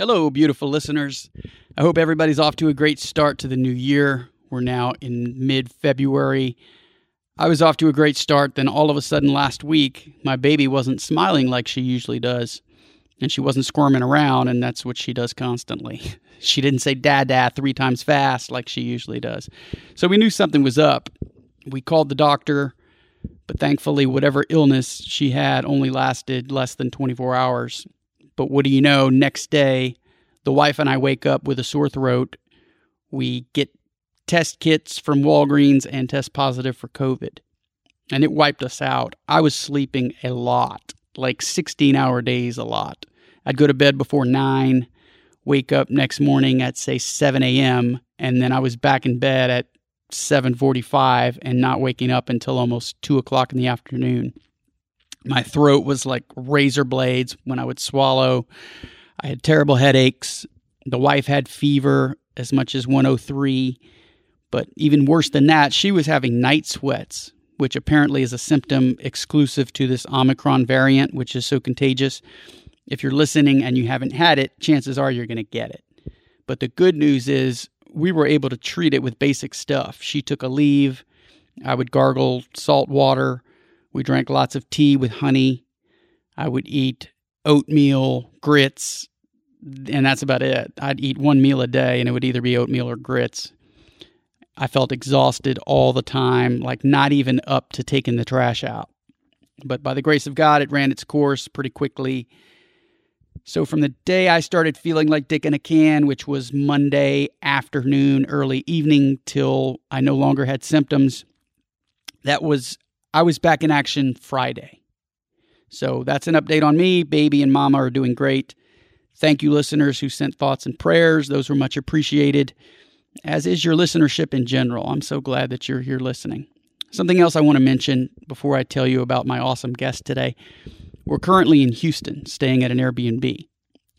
Hello, beautiful listeners. I hope everybody's off to a great start to the new year. We're now in mid February. I was off to a great start, then all of a sudden last week, my baby wasn't smiling like she usually does, and she wasn't squirming around, and that's what she does constantly. She didn't say dad dad three times fast like she usually does. So we knew something was up. We called the doctor, but thankfully, whatever illness she had only lasted less than 24 hours but what do you know? Next day, the wife and I wake up with a sore throat. We get test kits from Walgreens and test positive for COVID. And it wiped us out. I was sleeping a lot, like 16 hour days, a lot. I'd go to bed before 9, wake up next morning at, say, 7 a.m., and then I was back in bed at 7.45 and not waking up until almost 2 o'clock in the afternoon. My throat was like razor blades when I would swallow. I had terrible headaches. The wife had fever as much as 103. But even worse than that, she was having night sweats, which apparently is a symptom exclusive to this Omicron variant, which is so contagious. If you're listening and you haven't had it, chances are you're going to get it. But the good news is we were able to treat it with basic stuff. She took Aleve. I would gargle salt water. We drank lots of tea with honey. I would eat oatmeal, grits, and that's about it. I'd eat one meal a day, and it would either be oatmeal or grits. I felt exhausted all the time, like not even up to taking the trash out. But by the grace of God, it ran its course pretty quickly. So from the day I started feeling like dick in a can, which was Monday afternoon, early evening, till I no longer had symptoms, that was I was back in action Friday. So that's an update on me. Baby and mama are doing great. Thank you, listeners who sent thoughts and prayers. Those were much appreciated, as is your listenership in general. I'm so glad that you're here listening. Something else I want to mention before I tell you about my awesome guest today. We're currently in Houston, staying at an Airbnb,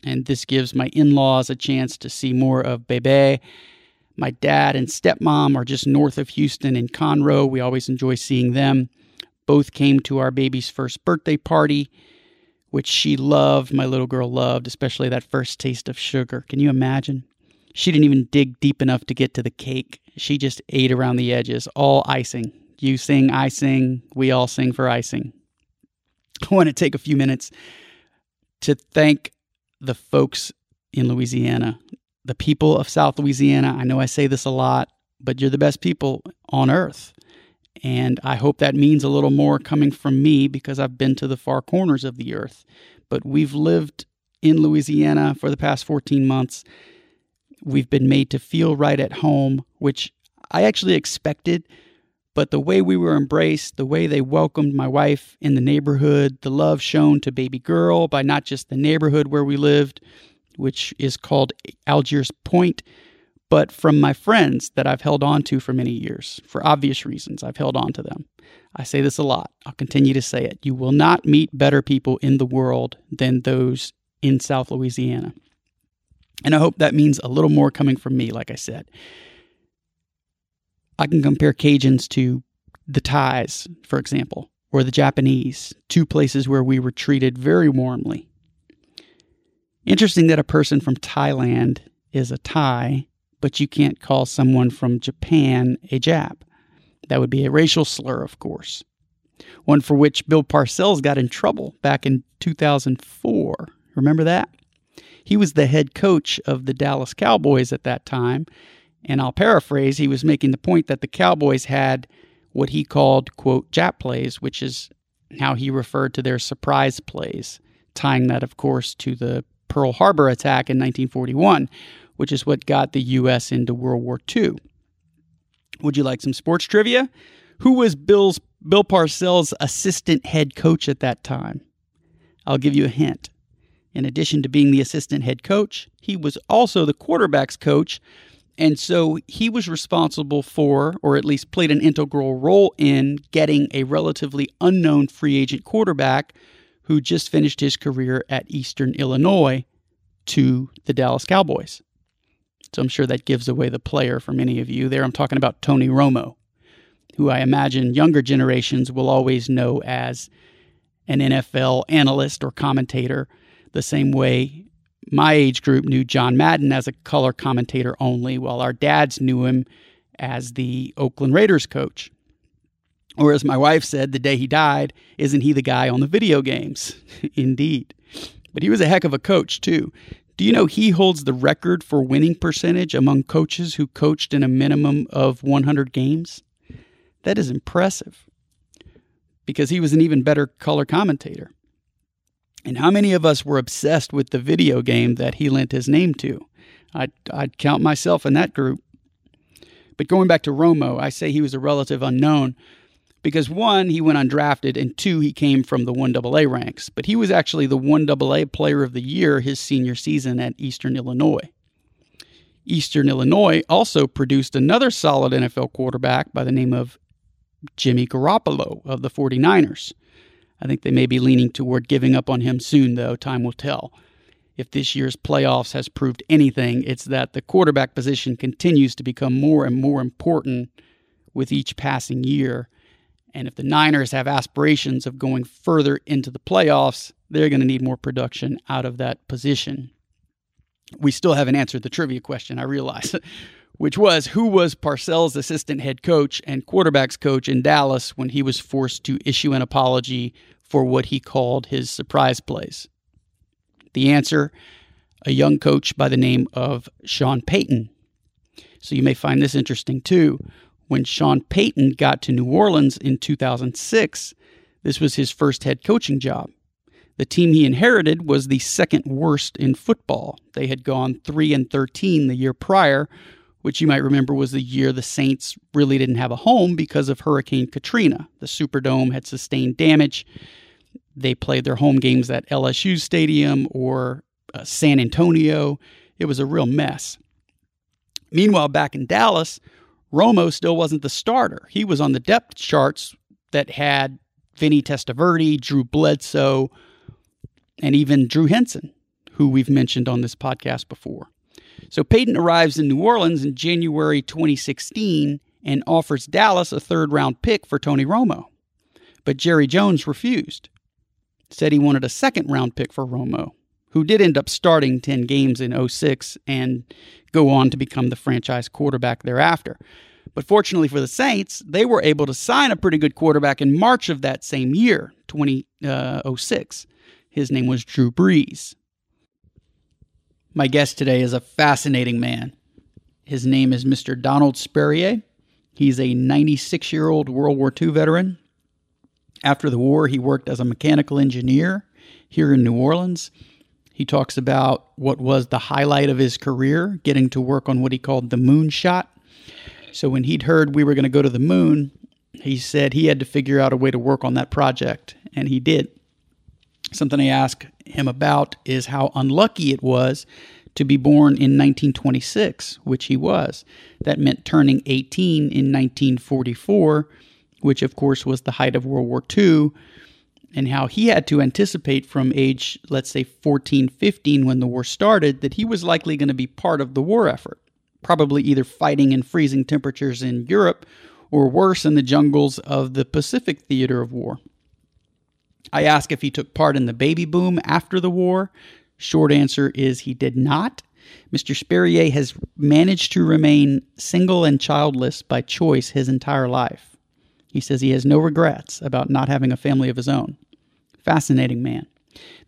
and this gives my in laws a chance to see more of Bebe. My dad and stepmom are just north of Houston in Conroe. We always enjoy seeing them both came to our baby's first birthday party, which she loved, my little girl loved, especially that first taste of sugar. Can you imagine? She didn't even dig deep enough to get to the cake. She just ate around the edges, all icing. You sing, I sing, we all sing for icing. I want to take a few minutes to thank the folks in Louisiana, the people of South Louisiana. I know I say this a lot, but you're the best people on earth. And I hope that means a little more coming from me because I've been to the far corners of the earth. But we've lived in Louisiana for the past 14 months. We've been made to feel right at home, which I actually expected. But the way we were embraced, the way they welcomed my wife in the neighborhood, the love shown to baby girl by not just the neighborhood where we lived, which is called Algiers Point, but from my friends that I've held on to for many years. For obvious reasons, I've held on to them. I say this a lot. I'll continue to say it. You will not meet better people in the world than those in South Louisiana. And I hope that means a little more coming from me, like I said. I can compare Cajuns to the Thais, for example, or the Japanese, two places where we were treated very warmly. Interesting that a person from Thailand is a Thai but you can't call someone from Japan a Jap. That would be a racial slur, of course. One for which Bill Parcells got in trouble back in 2004. Remember that? He was the head coach of the Dallas Cowboys at that time, and I'll paraphrase, he was making the point that the Cowboys had what he called, quote, Jap plays, which is how he referred to their surprise plays, tying that, of course, to the Pearl Harbor attack in 1941, which is what got the U.S. into World War II. Would you like some sports trivia? Who was Bill's Bill Parcells' assistant head coach at that time? I'll give you a hint. In addition to being the assistant head coach, he was also the quarterback's coach. And so he was responsible for, or at least played an integral role in, getting a relatively unknown free agent quarterback who just finished his career at Eastern Illinois to the Dallas Cowboys. So I'm sure that gives away the player for many of you. There, I'm talking about Tony Romo, who I imagine younger generations will always know as an NFL analyst or commentator, the same way my age group knew John Madden as a color commentator only, while our dads knew him as the Oakland Raiders coach. Or, as my wife said the day he died, isn't he the guy on the video games? Indeed. But he was a heck of a coach, too. Do you know he holds the record for winning percentage among coaches who coached in a minimum of 100 games? That is impressive because he was an even better color commentator. And how many of us were obsessed with the video game that he lent his name to? I'd, I'd count myself in that group. But going back to Romo, I say he was a relative unknown because one, he went undrafted, and two, he came from the 1AA ranks. But he was actually the 1AA player of the year his senior season at Eastern Illinois. Eastern Illinois also produced another solid NFL quarterback by the name of Jimmy Garoppolo of the 49ers. I think they may be leaning toward giving up on him soon, though. Time will tell. If this year's playoffs has proved anything, it's that the quarterback position continues to become more and more important with each passing year and if the Niners have aspirations of going further into the playoffs, they're going to need more production out of that position. We still haven't answered the trivia question, I realize, which was who was Parcells' assistant head coach and quarterbacks coach in Dallas when he was forced to issue an apology for what he called his surprise plays? The answer a young coach by the name of Sean Payton. So you may find this interesting too. When Sean Payton got to New Orleans in 2006, this was his first head coaching job. The team he inherited was the second worst in football. They had gone 3 and 13 the year prior, which you might remember was the year the Saints really didn't have a home because of Hurricane Katrina. The Superdome had sustained damage. They played their home games at LSU Stadium or uh, San Antonio. It was a real mess. Meanwhile, back in Dallas, Romo still wasn't the starter. He was on the depth charts that had Vinny Testaverde, Drew Bledsoe, and even Drew Henson, who we've mentioned on this podcast before. So Payton arrives in New Orleans in January 2016 and offers Dallas a third round pick for Tony Romo. But Jerry Jones refused, said he wanted a second round pick for Romo, who did end up starting 10 games in 06 and go on to become the franchise quarterback thereafter. But fortunately for the Saints, they were able to sign a pretty good quarterback in March of that same year, 2006. Uh, His name was Drew Brees. My guest today is a fascinating man. His name is Mr. Donald Sperrier. He's a 96 year old World War II veteran. After the war, he worked as a mechanical engineer here in New Orleans. He talks about what was the highlight of his career, getting to work on what he called the moon shot. So when he'd heard we were going to go to the moon, he said he had to figure out a way to work on that project, and he did. Something I asked him about is how unlucky it was to be born in 1926, which he was. That meant turning 18 in 1944, which of course was the height of World War II and how he had to anticipate from age, let's say 14, 15, when the war started, that he was likely going to be part of the war effort, probably either fighting in freezing temperatures in Europe or worse in the jungles of the Pacific theater of war. I asked if he took part in the baby boom after the war. Short answer is he did not. Mr. Sperrier has managed to remain single and childless by choice his entire life. He says he has no regrets about not having a family of his own. Fascinating man.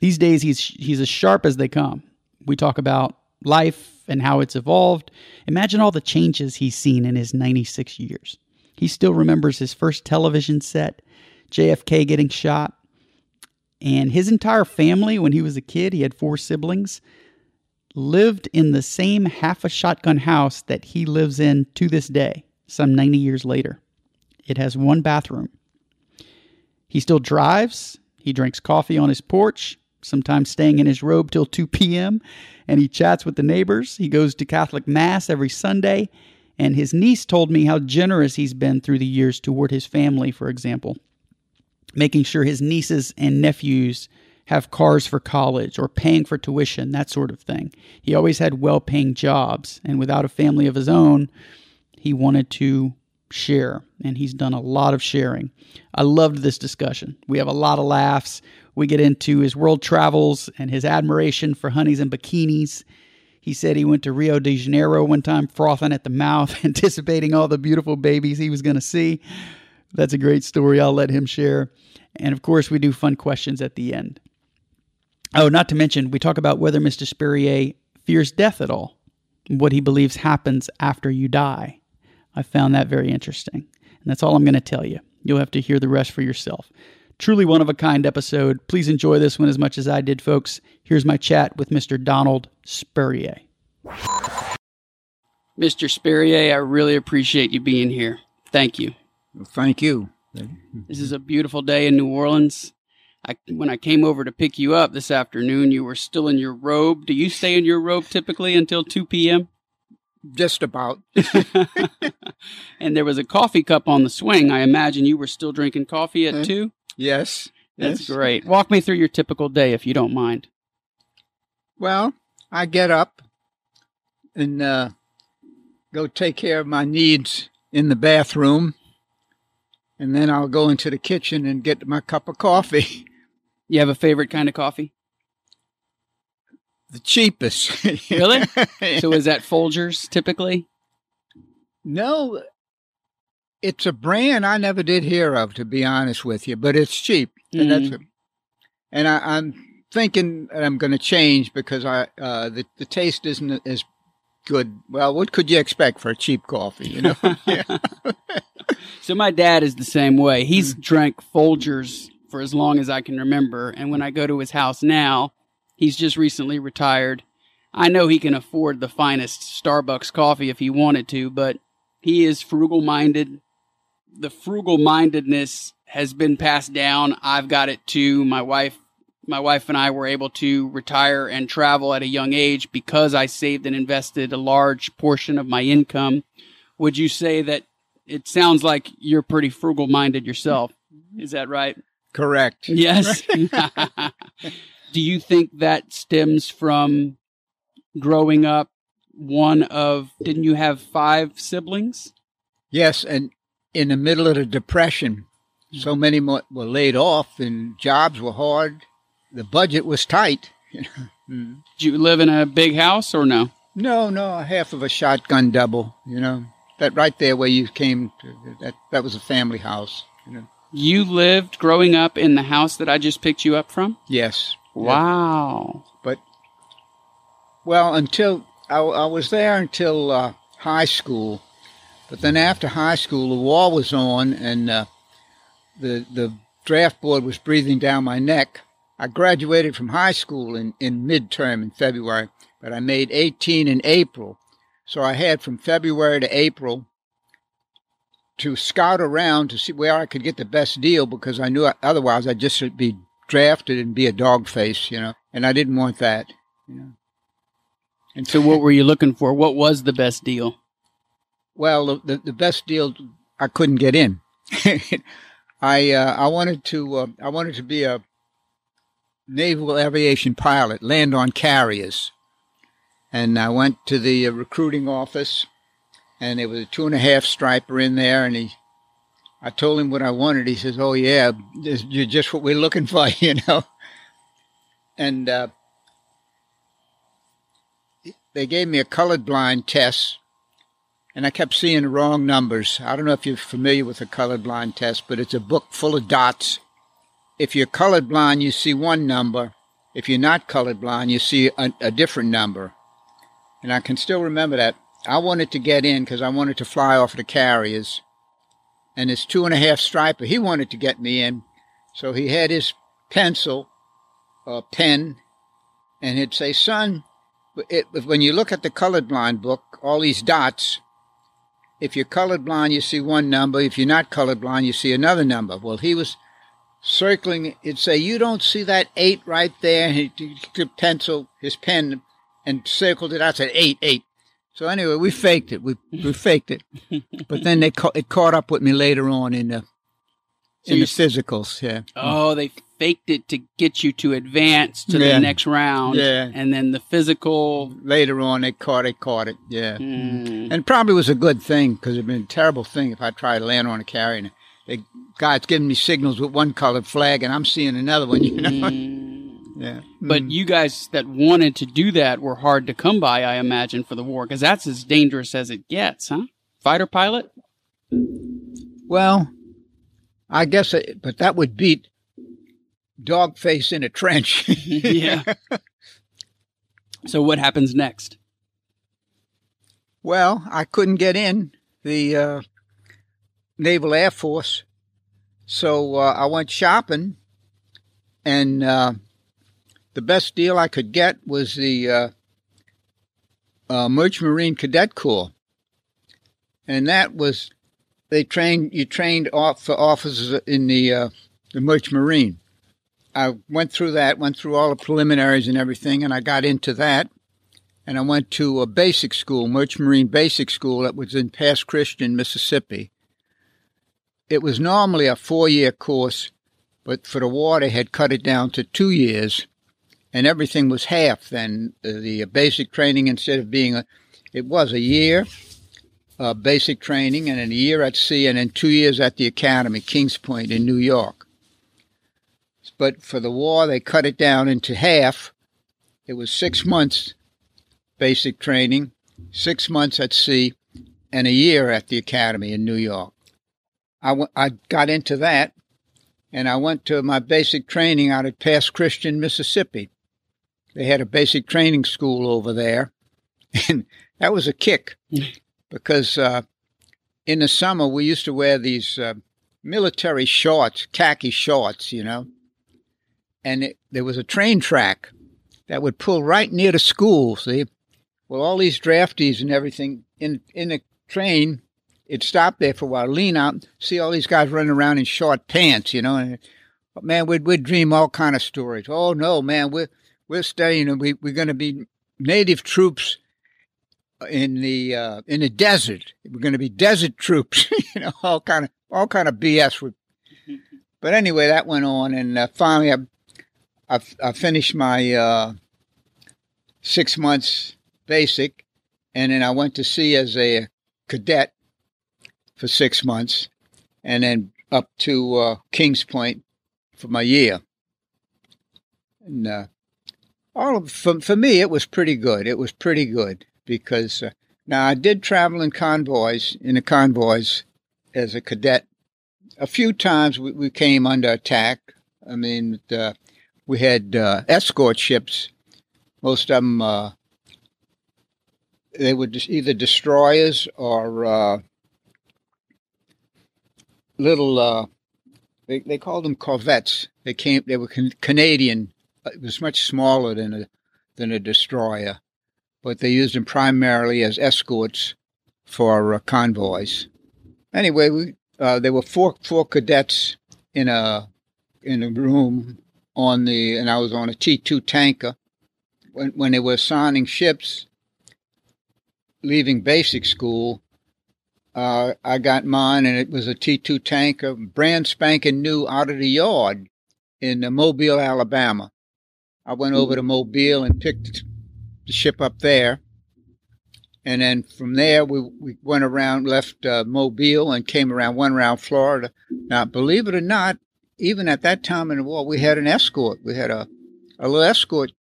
These days, he's, he's as sharp as they come. We talk about life and how it's evolved. Imagine all the changes he's seen in his 96 years. He still remembers his first television set, JFK getting shot, and his entire family, when he was a kid, he had four siblings, lived in the same half a shotgun house that he lives in to this day, some 90 years later. It has one bathroom. He still drives. He drinks coffee on his porch. sometimes staying in his robe till 2 p.m., and he chats with the neighbors. He goes to Catholic Mass every Sunday, and his niece told me how generous he's been through the years toward his family, for example, making sure his nieces and nephews have cars for college or paying for tuition, that sort of thing. He always had well paying jobs, and without a family of his own, he wanted to share, and he's done a lot of sharing. I loved this discussion. We have a lot of laughs. We get into his world travels and his admiration for honeys and bikinis. He said he went to Rio de Janeiro one time, frothing at the mouth, anticipating all the beautiful babies he was going to see. That's a great story. I'll let him share. And of course, we do fun questions at the end. Oh, not to mention, we talk about whether Mr. Spurrier fears death at all, what he believes happens after you die. I found that very interesting. And that's all I'm going to tell you. You'll have to hear the rest for yourself. Truly one of a kind episode. Please enjoy this one as much as I did, folks. Here's my chat with Mr. Donald Spurrier. Mr. Spurrier, I really appreciate you being here. Thank you. Well, thank you. This is a beautiful day in New Orleans. I, when I came over to pick you up this afternoon, you were still in your robe. Do you stay in your robe typically until 2 p.m.? Just about. and there was a coffee cup on the swing. I imagine you were still drinking coffee at Uh, 2? Yes. That's yes. great. Walk me through your typical day if you don't mind. Well, I get up and uh, go take care of my needs in the bathroom, and then I'll go into the kitchen and get my cup of coffee. You have a favorite kind of coffee? The cheapest. Really? So is that Folgers typically? no, it's a brand I never did hear of, to be honest with you, but it's cheap, and that's Mm. and I, I'm thinking that I'm going to change because I uh, the the taste isn't as good. Well, what could you expect for a cheap coffee? You know. So my dad is the same way. He's drank Folgers for as long as I can remember, and when I go to his house now, he's just recently retired. I know he can afford the finest Starbucks coffee if he wanted to, but he is frugal minded. The frugal mindedness has been passed down. I've got it too. My wife my wife and I were able to retire and travel at a young age because I saved and invested a large portion of my income. Would you say that it sounds like you're pretty frugal minded yourself? Is that right? correct. Yes. Do you think that stems from growing up one of didn't you have five siblings? Yes, and in the middle of the depression, so many mo- were laid off, and jobs were hard. The budget was tight. you know. Mm. Did you live in a big house or no? No, no, half of a shotgun double. You know that right there where you came. To, that that was a family house. You know. You lived growing up in the house that I just picked you up from? Yes. Yeah. Wow. But well, until I, I was there until uh, high school, but then after high school, the war was on, and uh, the the draft board was breathing down my neck. I graduated from high school in in midterm in February, but I made 18 in April, so I had from February to April to scout around to see where I could get the best deal because I knew otherwise I'd just be drafted and be a dog face, you know, and I didn't want that. You know. And So what were you looking for? What was the best deal? Well, the, the, best deal I couldn't get in. I uh, I wanted to uh, I wanted to be a naval aviation pilot, land on carriers, and I went to the uh, recruiting office, and there was a two and a half striper in there, and he. I told him what I wanted. He says, "Oh yeah, this- you're just what we're looking for," you know. And uh, they gave me a colorblind test, and I kept seeing the wrong numbers. I don't know if you're familiar with a colorblind test, but it's a book full of dots. If you're colorblind, you see one number. If you're not colorblind, you see a, a different number. And I can still remember that. I wanted to get in because I wanted to fly off the carriers. And this two and a half striper, he wanted to get me in. So he had his pencil, uh, pen, and he'd say, son, it, when you look at the colorblind book, all these dots, if you're colorblind, you see one number. If you're not colorblind, you see another number. Well, he was circling. It'd say, "You don't see that eight right there." And he took pencil, his pen, and circled it out. Said eight, eight. So anyway, we faked it. We we faked it, but then they ca- it caught up with me later on in the So in the physicals. Yeah. Oh, they faked it to get you to advance to Yeah. the next round. Yeah. And then the physical. Later on, they caught it. Caught it. Yeah. Mm. And probably was a good thing because it'd been a terrible thing if I tried to land on a carrier and the guy's giving me signals with one colored flag and I'm seeing another one. You know. Mm. Yeah. But you guys that wanted to do that were hard to come by, I imagine, for the war, because that's as dangerous as it gets, huh? Fighter pilot? Well, I guess, it, but that would beat dog face in a trench. yeah. So what happens next? well, I couldn't get in the uh, Naval Air Force, so uh, I went shopping, and uh, the best deal I could get was the uh, uh, Merchant Marine Cadet Corps, and that was they trained you trained off for officers in the uh, the Merchant Marine. I went through that, went through all the preliminaries and everything, and I got into that. And I went to a basic school, Merchant Marine Basic School, that was in Pass Christian, Mississippi. It was normally a four year course, but for the war they had cut it down to two years, and everything was half then. The basic training, instead of being a, it was a year, uh, basic training, and then a year at sea, and then two years at the academy, Kings Point in New York. But for the war, they cut it down into half. It was six months basic training, six months at sea, and a year at the academy in New York. I, w- I got into that, and I went to my basic training out at Pass Christian, Mississippi. They had a basic training school over there, and that was a kick because uh, in the summer we used to wear these uh, military shorts, khaki shorts, you know, and it, there was a train track that would pull right near the school. See, well, all these draftees and everything in in the train, it stopped there for a while, lean out, see all these guys running around in short pants, you know. And man, we'd we'd dream all kind of stories. Oh no, man, we're we're studying, and we we're going to be native troops in the uh, in the desert. We're going to be desert troops, you know, all kind of all kind of BS. With, but anyway, that went on, and uh, finally, I, I I finished my uh, six months basic, and then I went to sea as a cadet for six months, and then up to uh, Kings Point for my year. And uh, all of, for for me, it was pretty good. It was pretty good because uh, now I did travel in convoys in the convoys as a cadet. A few times we, we came under attack. I mean, uh, we had uh, escort ships. Most of them uh, they were either destroyers or uh, little. Uh, they they called them corvettes. They came. They were can- Canadian. It was much smaller than a than a destroyer, but they used them primarily as escorts for uh, convoys. Anyway, we uh, there were four four cadets in a in a room on the, and I was on a T two tanker. When when they were signing ships, leaving basic school, uh, I got mine, and it was a T two tanker, brand spanking new out of the yard in Mobile, Alabama. I went over to Mobile and picked the ship up there. And then from there, we, we went around, left uh, Mobile, and came around, went around Florida. Now, believe it or not, even at that time in the war, we had an escort. We had a, a little escort,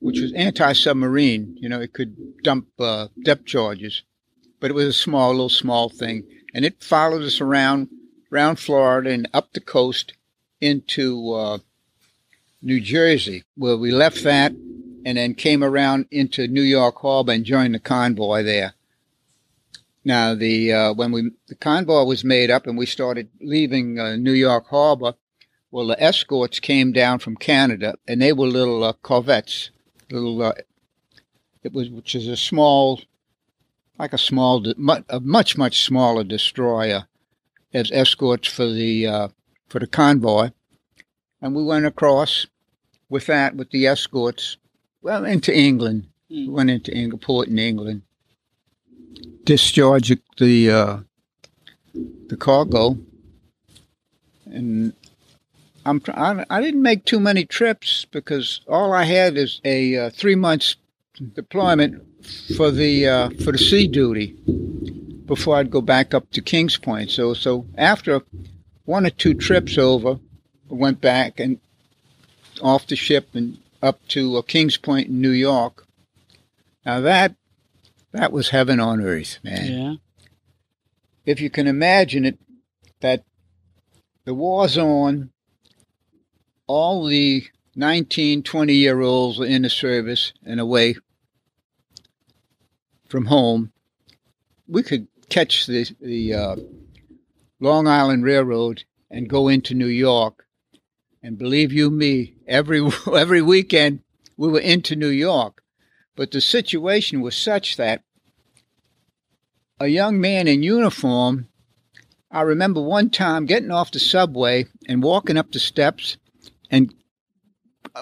which was anti submarine. You know, it could dump uh, depth charges, but it was a small, little small thing. And it followed us around, around Florida and up the coast into uh, New Jersey, where we left that and then came around into New York Harbor and joined the convoy there. Now, the uh, when we the convoy was made up and we started leaving uh, New York Harbor, well, the escorts came down from Canada and they were little uh, corvettes, little. Uh, it was which is a small, like a small, a much much smaller destroyer, as escorts for the uh, for the convoy. and we went across with that with the escorts. Well, into England. We went into England, port in England. Discharged the uh, the cargo, and I'm I, I didn't make too many trips because all I had is a uh, three months deployment for the uh, for the sea duty before I'd go back up to Kings Point. So so after one or two trips over, went back and off the ship and up to uh, Kings Point in New York. Now that that was heaven on earth, man Yeah. if you can imagine it, that the war's on, all the 19, 20 year olds are in the service and away from home. We could catch the, the uh, Long Island Railroad and go into New York. And believe you me, every every weekend we were into New York. But the situation was such that a young man in uniform. I remember one time getting off the subway and walking up the steps, and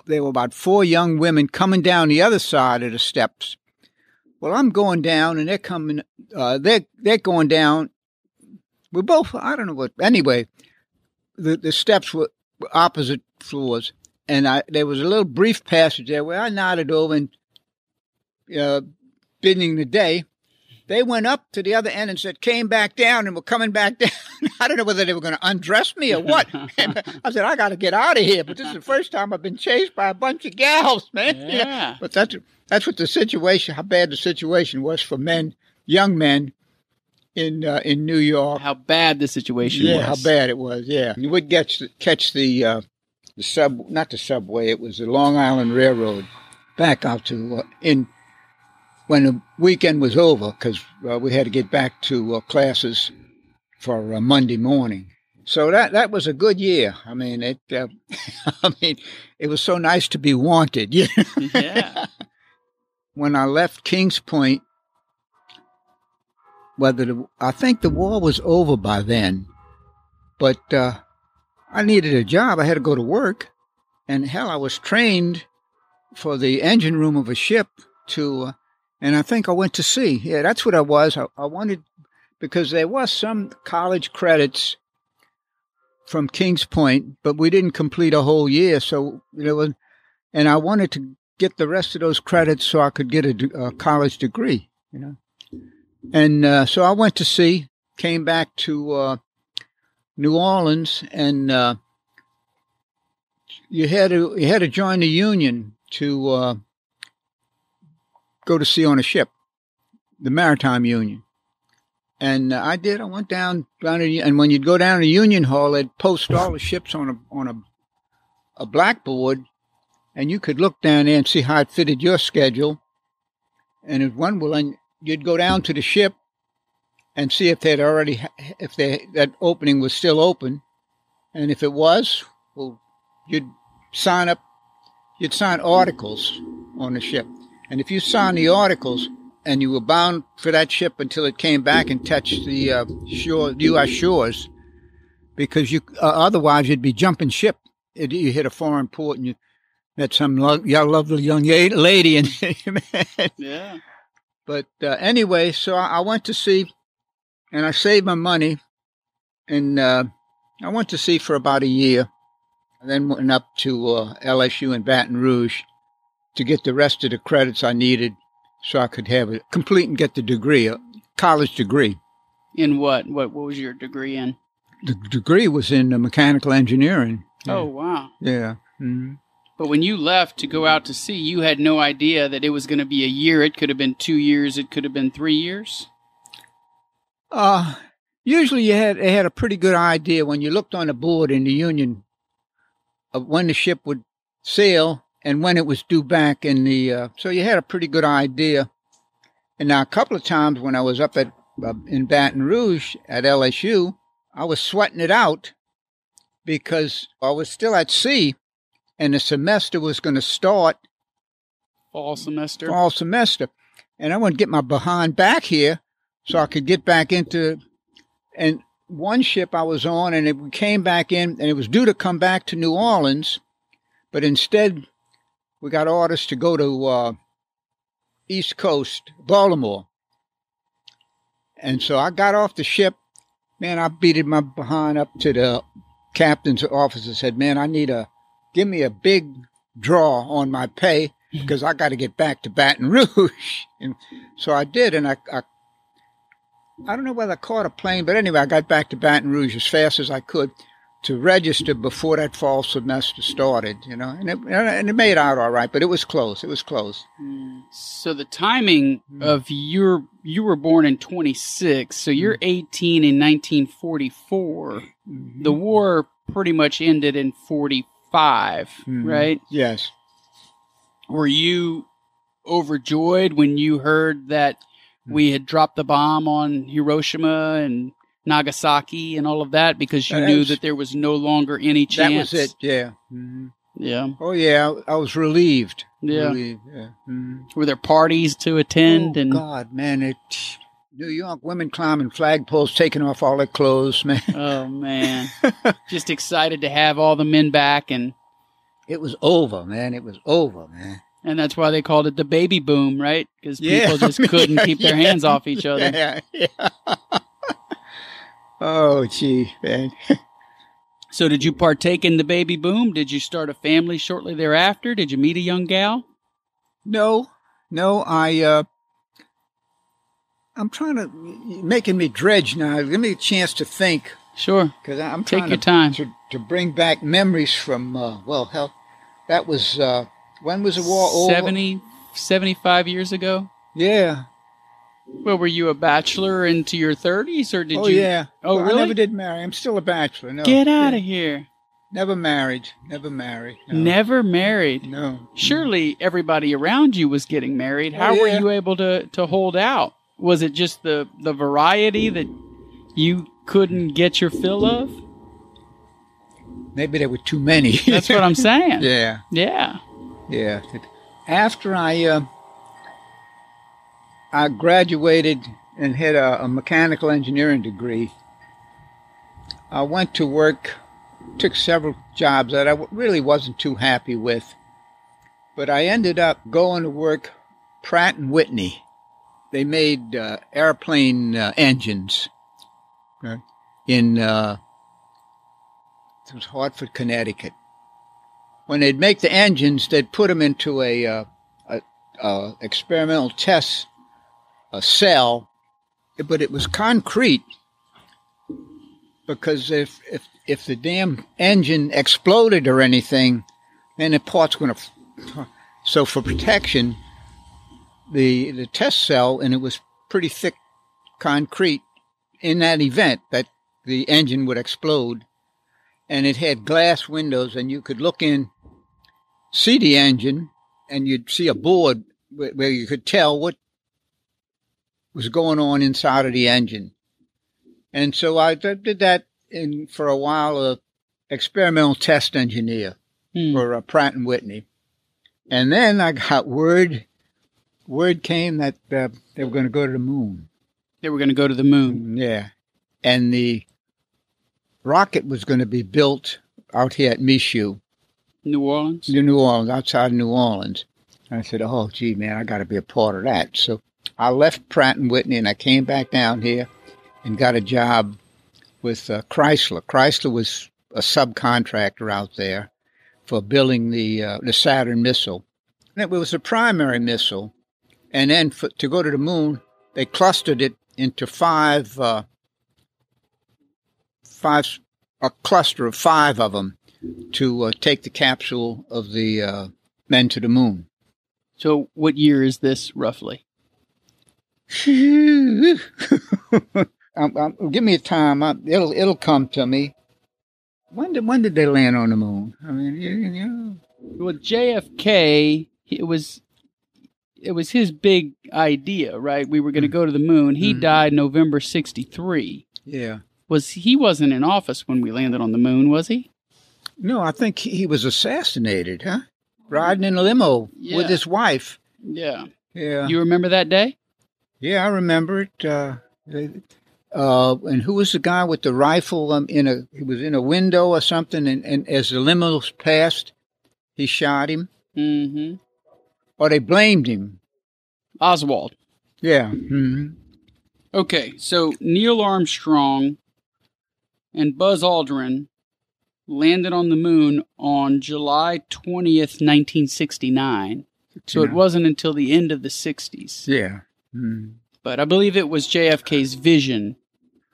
there were about four young women coming down the other side of the steps. Well, I'm going down, and they're coming. Uh, they're they're going down. We're both. I don't know what. Anyway, the the steps were opposite floors, and I there was a little brief passage there where I nodded over and uh, bidding the day they went up to the other end and said, came back down and were coming back down. I don't know whether they were going to undress me or what. I said, I got to get out of here. But this is the first time I've been chased by a bunch of gals, man. You know, Yeah. But that's, that's what the situation, how bad the situation was for men, young men in, uh, in New York. How bad the situation yeah, was. how bad it was. Yeah. You would catch, the- catch the, uh, the sub, not the subway, it was the Long Island Railroad back out to, uh, in, when the weekend was over, because uh, we had to get back to uh, classes for uh, Monday morning. So that that was a good year. I mean, it. Uh, I mean, it was so nice to be wanted. You know? yeah. when I left Kings Point, whether the, I think the war was over by then, but uh, I needed a job. I had to go to work, and hell, I was trained for the engine room of a ship to, uh, and I think I went to sea. Yeah, that's what I was. I, I wanted because there was some college credits from Kings Point, but we didn't complete a whole year, so you know, and I wanted to get the rest of those credits so I could get a, a college degree, you know. And uh, so I went to sea, came back to uh, New Orleans, and uh, you had to you had to join the union to uh, go to sea on a ship, the Maritime Union. And uh, I did. I went down down to, and when you'd go down to Union Hall, they'd post all the ships on a on a a blackboard, and you could look down there and see how it fitted your schedule. And if one will, and you'd go down to the ship and see if they'd already, if they, that opening was still open. And if it was, well, you'd sign up, you'd sign articles on the ship. And if you signed the articles and you were bound for that ship until it came back and touched the uh, shore, U.S. shores, because you, uh, otherwise you'd be jumping ship. It, you hit a foreign port and you met some lo- lovely young lady and Yeah. but uh, anyway, so I, I went to sea, and I saved my money, and uh, I went to sea for about a year, and then went up to uh, LSU in Baton Rouge to get the rest of the credits I needed, so I could have it complete and get the degree, a college degree. In what? What what was your degree in? The degree was in uh, mechanical engineering. Oh wow. yeah. hmm But when you left to go out to sea, you had no idea that it was going to be a year. It could have been two years. It could have been three years. Uh, usually you had had a pretty good idea when you looked on the board in the Union of when the ship would sail and when it was due back in the. Uh, so you had a pretty good idea. And now a couple of times when I was up at uh, in Baton Rouge at LSU, I was sweating it out because I was still at sea, and the semester was going to start Fall semester. fall semester. And I want to get my behind back here so I could get back into and one ship I was on, and it came back in, and it was due to come back to New Orleans, but instead we got orders to go to uh, East Coast, Baltimore. And so I got off the ship. Man, I beated my behind up to the captain's office and said, "Man, I need a give me a big draw on my pay because I got to get back to Baton Rouge." And so I did, and I, I I don't know whether I caught a plane, but anyway, I got back to Baton Rouge as fast as I could to register before that fall semester started, you know, and it, and it made out all right, but it was close. It was close. So the timing Mm. of your you were born in 26, so you're 18 in 1944. The war pretty much ended in 45, Mhm. right? Yes. Were you overjoyed when you heard that. We had dropped the bomb on Hiroshima and Nagasaki and all of that because you That knew was- that there was no longer any chance? That was it. Yeah. hmm Yeah. Oh yeah, I, was relieved. Yeah. Relieved, yeah. Mhm. Were there parties to attend oh, and God, man, it. New York women climbing flagpoles, taking off all their clothes, man. Oh man. Just excited to have all the men back and It was over, man. It was over, man. And that's why they called it the baby boom, right? Because Yeah, people just I mean, couldn't keep their yeah, hands off each other. Yeah, yeah. oh, gee, man. So did you partake in the baby boom? Did you start a family shortly thereafter? Did you meet a young gal? No, no, I, uh, I'm trying to, making me dredge now. Give me a chance to think, Sure. because I'm Take trying your to, time. To, to bring back memories from, uh, well, hell, that was, uh, when was the war over? 70, 75 years ago? Yeah. Well, were you a bachelor into your 30s or did oh, you? Oh, yeah. Oh, Well, really? I never did marry. I'm still a bachelor. No. Get out Yeah. of here. Never married. Never married. No. Never married. No. Surely everybody around you was getting married. Oh, How Oh, were you able to, to hold out? Was it just the, the variety that you couldn't get your fill of? Maybe there were too many. That's what I'm saying. yeah. Yeah. Yeah. After I uh, I graduated and had a, a mechanical engineering degree, I went to work, took several jobs that I really wasn't too happy with, but I ended up going to work Pratt and Whitney. They made uh, airplane uh, engines uh, in uh, it was Hartford, Connecticut when they'd make the engines, they'd put them into a, uh, a, a experimental test a cell, but it was concrete because if if if the damn engine exploded or anything, then the part's going to. So for protection, the the test cell and it was pretty thick concrete. In that event, that the engine would explode, and it had glass windows, and you could look in see the engine and you'd see a board where, you could tell what was going on inside of the engine. And so I did that in for a while, a experimental test engineer Hmm. for uh, Pratt and Whitney. And then I got word, word came that uh, they were going to go to the moon. They were going to go to the moon. Yeah. And the rocket was going to be built out here at Michoud. New Orleans? New Orleans, outside of New Orleans. And I said, "Oh, gee, man, I got to be a part of that." So I left Pratt and Whitney, and I came back down here and got a job with uh, Chrysler. Chrysler was a subcontractor out there for building the uh, the Saturn missile. And it was a primary missile, and then for, to go to the moon, they clustered it into five uh, five a cluster of five of them to uh, take the capsule of the uh, men to the moon. So, what year is this roughly? um, um, give me a time. I, it'll it'll come to me. When did when did they land on the moon? I mean, you, you know, Well, JFK, it was it was his big idea, right? We were going to go to the moon. He Mhm. died November 63. yeah. Was he wasn't in office when we landed on the moon, was he? No, I think he was assassinated, huh? Riding in a limo Yeah. with his wife. Yeah. Yeah. You remember that day? Yeah, I remember it. Uh, uh, and who was the guy with the rifle? Um, in a he was in a window or something, and, and as the limos passed, he shot him, Mm-hmm. or they blamed him. Oswald. Yeah. Mm-hmm. Okay, so Neil Armstrong and Buzz Aldrin landed on the moon on July 20th, 1969. So it wasn't until the end of the 60s. Yeah. Mhm. But I believe it was JFK's vision.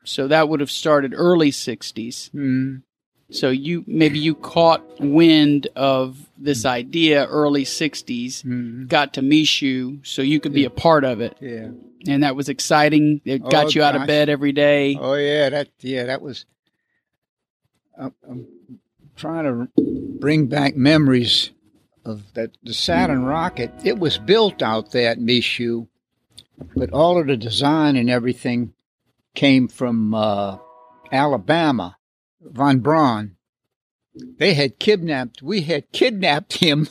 So that would have started early 60s. Mhm. So you maybe you caught wind of this idea early 60s, Mhm. got to Michoud so you could be a part of it. Yeah. And that was exciting. It got Oh, you out of bed every day. Oh yeah, that yeah, that was. I'm, I'm trying to bring back memories of that the Saturn rocket. It was built out there at Michoud, but all of the design and everything came from uh, Alabama, von Braun. They had kidnapped. We had kidnapped him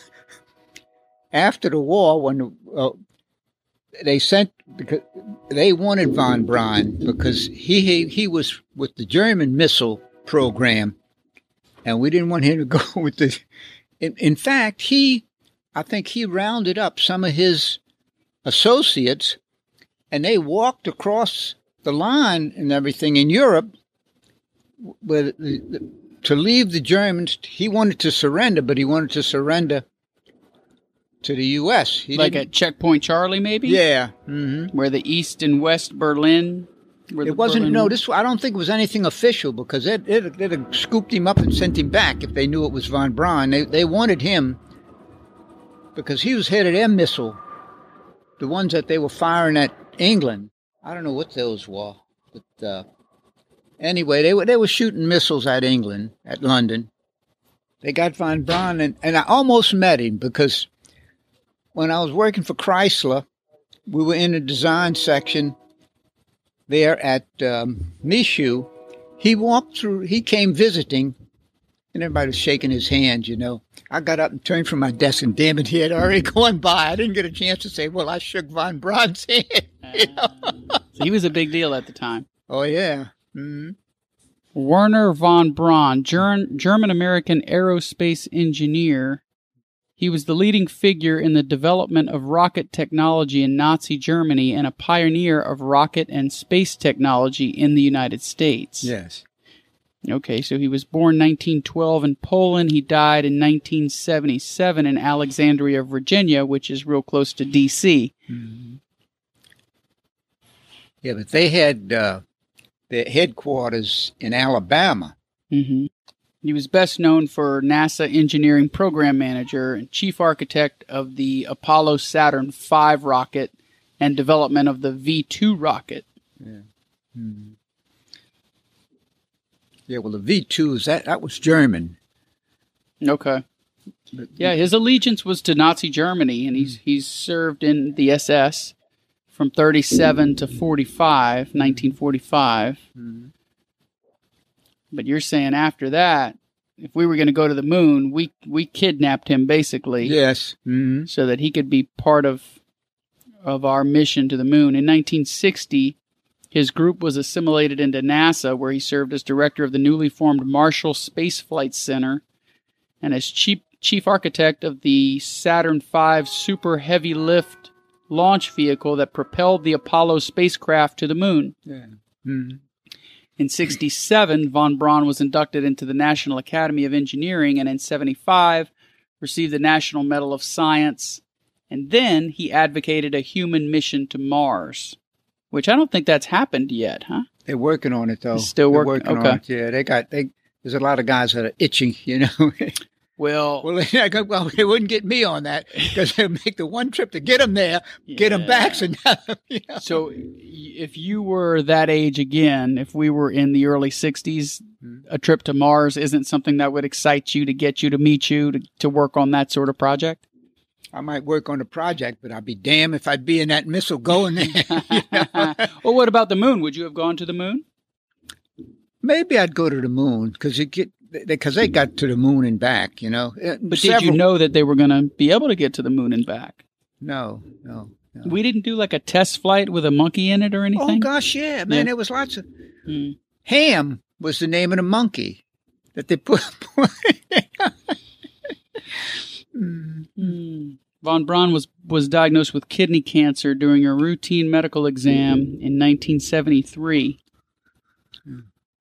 after the war when uh, they sent because they wanted von Braun because he he was with the German missile program, and we didn't want him to go with the. In, in fact, he, I think he rounded up some of his associates, and they walked across the line and everything in Europe. But the, the, to leave the Germans, he wanted to surrender, but he wanted to surrender to the U.S. He like at Checkpoint Charlie, maybe? yeah. hmm Where the East and West Berlin. It wasn't. Berlin- No, this. I don't think it was anything official because it it they'd have scooped him up and sent him back if they knew it was von Braun. They they wanted him because he was head of their missile, the ones that they were firing at England. I don't know what those were, but uh, anyway, they were they were shooting missiles at England, at London. They got von Braun, and, and I almost met him because when I was working for Chrysler, we were in the design section there at um, Michoud, he walked through, he came visiting, and everybody was shaking his hand, you know. I got up and turned from my desk, and damn it, he had already gone by. I didn't get a chance to say, well, I shook Von Braun's hand. you know? So he was a big deal at the time. Oh, yeah. hmm Wernher von Braun, German American aerospace engineer. He was the leading figure in the development of rocket technology in Nazi Germany and a pioneer of rocket and space technology in the United States. Yes. Okay, so he was born 1912 in Poland. He died in 1977 in Alexandria, Virginia, which is real close to D.C. Yeah, but they had uh, their headquarters in Alabama. hmm He was best known for NASA engineering program manager and chief architect of the Apollo Saturn V rocket and development of the V 2 rocket. Yeah, hmm. Yeah, well, the V 2s, that, that was German. Okay. But- Yeah, his allegiance was to Nazi Germany, and he's hmm. he's served in the SS from 37 to 45, 1945. Hmm. But you're saying after that, if we were going to go to the moon, we we kidnapped him basically. Yes. hmm so that he could be part of of our mission to the moon. In 1960, his group was assimilated into NASA, where he served as director of the newly formed Marshall Space Flight Center and as chief chief architect of the Saturn V super heavy lift launch vehicle that propelled the Apollo spacecraft to the moon. Yeah. hmm In 67, von Braun was inducted into the National Academy of Engineering and in 75 received the National Medal of Science. And then he advocated a human mission to Mars, which I don't think that's happened yet, huh? They're working on it though. Still work- working okay. on it. Yeah, they got they. There's a lot of guys that are itching, you know. Well, well, well, they wouldn't get me on that because they make the one trip to get them there, get them back. So you know. so if you were that age again, if we were in the early 60s, hmm. a trip to Mars isn't something that would excite you to get you to meet you to, to work on that sort of project? I might work on a project, but I'd be damned if I'd be in that missile going there. you know? well, what about the moon? Would you have gone to the moon? Maybe I'd go to the moon because you get because they got to the moon and back. You know, Uh, But did you know that they were going to be able to get to the moon and back? No, no. We didn't do like a test flight with a monkey in it or anything. Oh gosh, yeah, man, Yeah. there was lots of Hmm. Ham was the name of the monkey that they put. Hmm. Von Braun was was diagnosed with kidney cancer during a routine medical exam in 1973.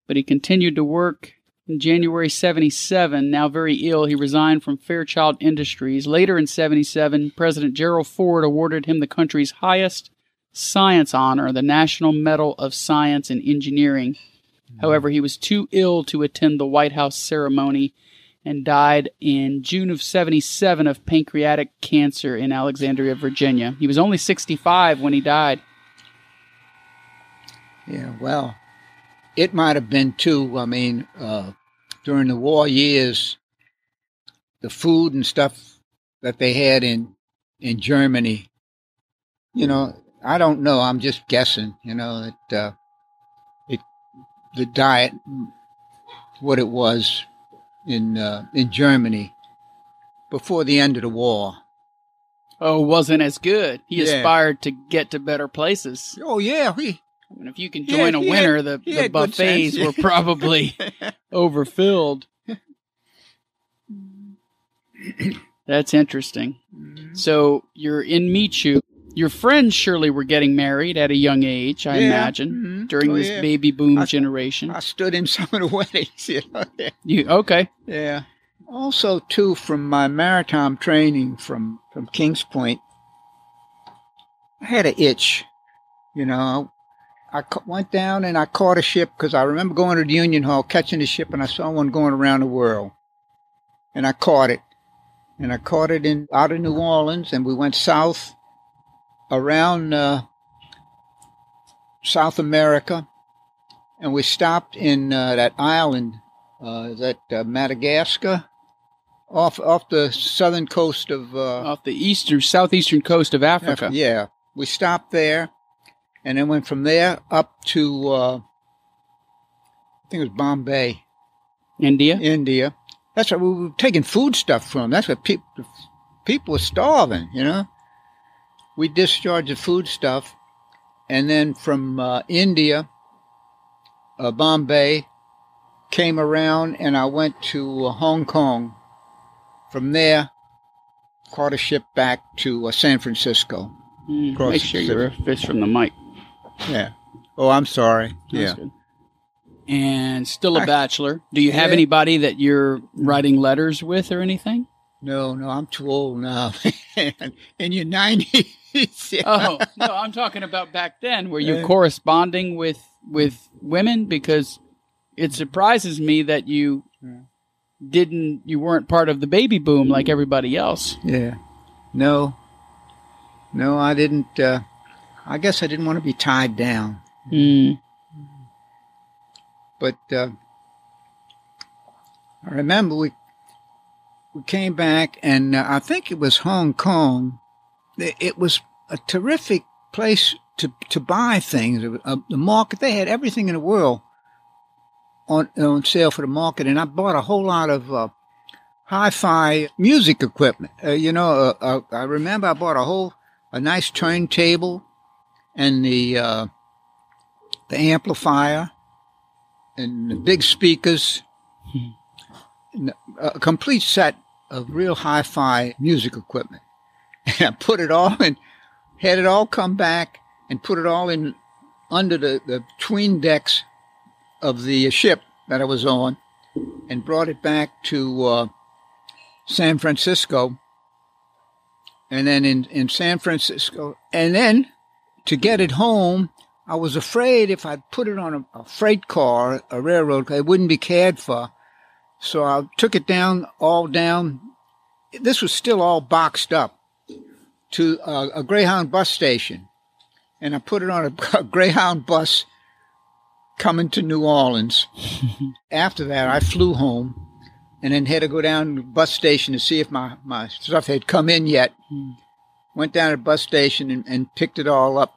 But he continued to work in January 77. Now very ill, he resigned from Fairchild Industries. Later in 77, President Gerald Ford awarded him the country's highest science honor, the National Medal of Science and Engineering. Mm-hmm. However, he was too ill to attend the White House ceremony and died in June of 77 of pancreatic cancer in Alexandria, Virginia. He was only 65 when he died. yeah, well, it might have been too. I mean, uh, during the war years, the food and stuff that they had in in Germany. You know, I don't know. I'm just guessing. You know that uh, it the diet, what it was in uh, in Germany before the end of the war. Oh, wasn't as good. He Yeah. aspired to get to better places. Oh yeah, we Mean, if you can join a winner, had- the, the buffets were probably overfilled. That's interesting. So you're in Michoud. Your friends surely were getting married at a young age, I Yeah. imagine, Mhm. during Oh, this yeah. baby boom I- generation. I stood in some of the weddings. You know? you okay? Yeah. Also, too, from my maritime training from from Kings Point, I had an itch. You know, I went down and I caught a ship because I remember going to the Union Hall, catching a ship, and I saw one going around the world, and I caught it, and I caught it in out of New Orleans, and we went south around uh, South America, and we stopped in uh, that island uh, is that uh, Madagascar, off off the southern coast of uh, Off the eastern, southeastern coast of Africa. Yeah, we stopped there, and then went from there up to uh, I think it was Bombay, India. India. That's where we were taking food stuff from. That's where people people were starving. You know, we discharged the food stuff, and then from uh, India, uh, Bombay, came around, and I went to uh, Hong Kong. From there, caught a ship back to uh, San Francisco. Mm, make sure you're a fish from the mic. Yeah. Oh, I'm sorry. That's yeah. good. And still a bachelor. Do you have Yeah. anybody that you're writing letters with or anything? No, no, I'm too old now. In your nineties. Oh no, I'm talking about back then. Were you Yeah. corresponding with with women? Because it surprises me that you Yeah. didn't. You weren't part of the baby boom like everybody else. Yeah. No. No, I didn't. Uh, I guess I didn't want to be tied down. Mm. But uh, I remember we we came back, and uh, I think it was Hong Kong. It, was a terrific place to to buy things. Uh, the market they had everything in the world on on sale for the market, and I bought a whole lot of. Uh, Hi-fi music equipment. Uh, you know, uh, uh, I remember I bought a whole, a nice turntable, and the uh, the amplifier, and the big speakers, and a complete set of real hi-fi music equipment. And I put it all in, had it all come back and put it all in under the, the tween decks of the ship that I was on and brought it back to uh, San Francisco. And then in, in San Francisco, and then to get it home, I was afraid if I'd put it on a, a freight car, a railroad, car, it wouldn't be cared for. So I took it down, all down. This was still all boxed up to a, a Greyhound bus station. And I put it on a, a Greyhound bus coming to New Orleans. After that, I flew home and then had to go down to the bus station to see if my, my stuff had come in yet. Hmm. Went down to the bus station and, and picked it all up,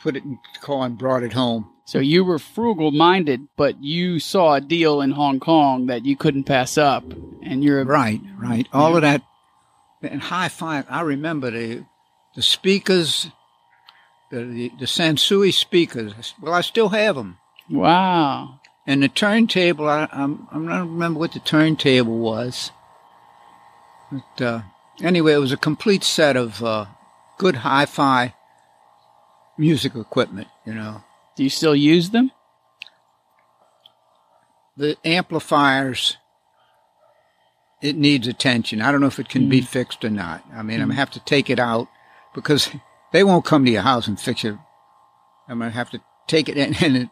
put it in the car, and brought it home. So you were frugal minded, but you saw a deal in Hong Kong that you couldn't pass up, and you're Right, right. All of that and high five. I remember the the speakers, the, the, the Sansui speakers. Well, I still have them. Wow. And the turntable, I, I'm, I don't remember what the turntable was. But uh, anyway, it was a complete set of uh, good hi fi music equipment, you know. Do you still use them? The amplifiers, it needs attention. I don't know if it can be fixed or not. I mean, I'm going to have to take it out because they won't come to your house and fix it. I'm going to have to take it in, and it,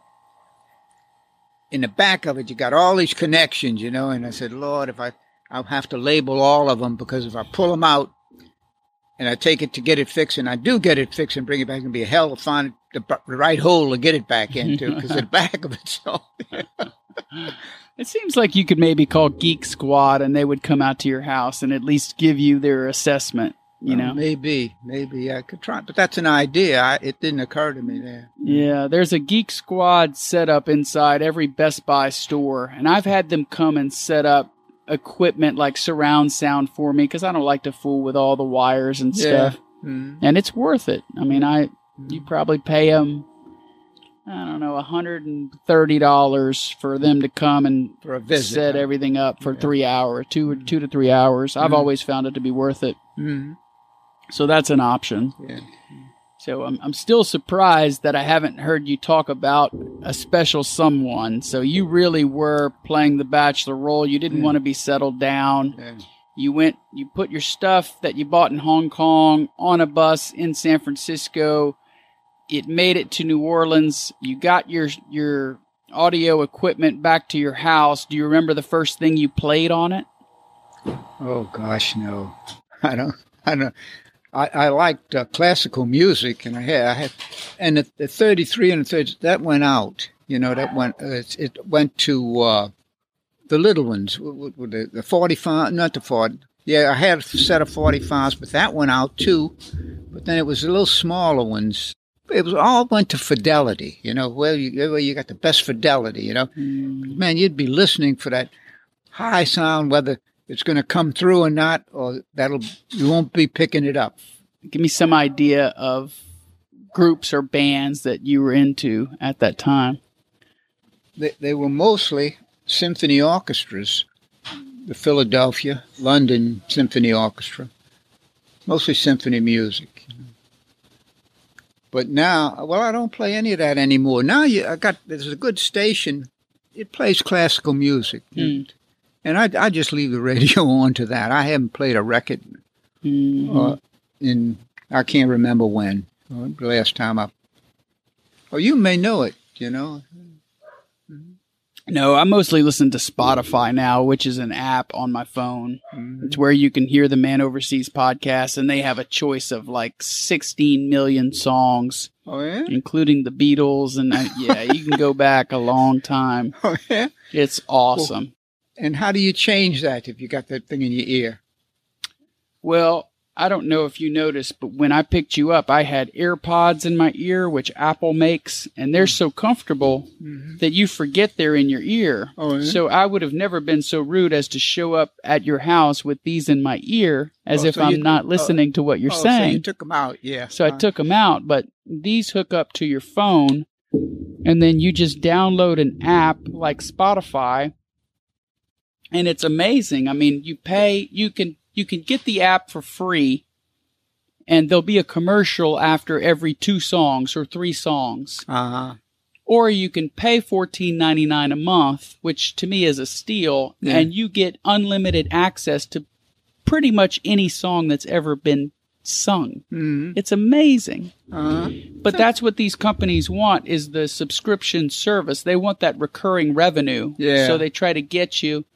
in the back of it, you got all these connections, you know. And I said, Lord, if I, I'll have to label all of them because if I pull them out and I take it to get it fixed, and I do get it fixed and bring it back, and be a hell to find the, the right hole to get it back into because the back of it's all. It seems like you could maybe call Geek Squad and they would come out to your house and at least give you their assessment, you Well, know? maybe, maybe I could try, but that's an idea. I, it didn't occur to me there. Yeah, there's a Geek Squad set up inside every Best Buy store, and I've had them come and set up equipment like surround sound for me because I don't like to fool with all the wires and Yeah. stuff. Mm. And it's worth it. I mean, I you probably pay them, I don't know, hundred and thirty dollars for them to come and For a visit. set everything up for Yeah. three hours, two two to three hours. I've Mhm. always found it to be worth it. Mm. So that's an option. Yeah. So I'm, I'm still surprised that I haven't heard you talk about a special someone. So you really were playing the bachelor role. You didn't Yeah. want to be settled down. Yeah. You went, you put your stuff that you bought in Hong Kong on a bus in San Francisco. It made it to New Orleans. You got your, your audio equipment back to your house. Do you remember the first thing you played on it? Oh gosh, no. I don't. I don't. I, I liked uh, classical music, and I had, I had, and the, the 33 and 30 that went out. You know, that went. Uh, it, it went to uh, the little ones, the, the 45, not the 40. Yeah, I had a set of 45s, but that went out too. But then it was the little smaller ones. It was all went to fidelity. You know, where you where you got the best fidelity. You know, man, you'd be listening for that high sound, whether it's going to come through or not, or that'll you won't be picking it up. Give me some idea of groups or bands that you were into at that time. They, they were mostly symphony orchestras, the Philadelphia, London Symphony Orchestra, mostly symphony music. But now, well, I don't play any of that anymore. Now you, I got there's a good station. It plays classical music, Hmm. And I, I just leave the radio on to that. I haven't played a record Mhm. uh, in I can't remember when. uh, The last time I. Oh, you may know it. You know. No, I mostly listen to Spotify now, which is an app on my phone. Mhm. It's where you can hear the Man Overseas podcast, and they have a choice of like 16 million songs, Oh yeah. including the Beatles. And uh, yeah, you can go back a long time. Oh yeah. It's awesome. And how do you change that if you got that thing in your ear? Well, I don't know if you noticed, but when I picked you up, I had AirPods in my ear, which Apple makes, and they're so comfortable that you forget they're in your ear. Oh, yeah? So I would have never been so rude as to show up at your house with these in my ear as Oh, if so I'm you- not oh, listening to what you're saying. oh, So you took them out, yeah. So I Uh, took them out, but these hook up to your phone, and then you just download an app like Spotify, and it's amazing. I mean, you pay, you can you can get the app for free, and there'll be a commercial after every two songs or three songs, Uh-huh. or you can pay fourteen ninety nine a month, which to me is a steal, Yeah. and you get unlimited access to pretty much any song that's ever been sung. hmm It's amazing. Uh-huh. But that's what these companies want is the subscription service. They want that recurring revenue. Yeah. So they try to get you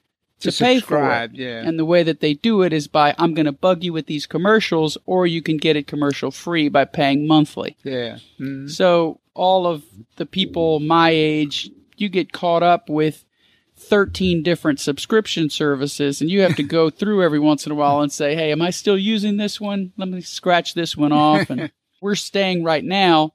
to, To pay for it. yeah. And the way that they do it is by I'm going to bug you with these commercials or you can get it commercial free by paying monthly. Yeah. Mhm. So all of the people my age, you get caught up with 13 different subscription services and you have to go through every once in a while and say, "Hey, am I still using this one? Let me scratch this one off." And we're staying right now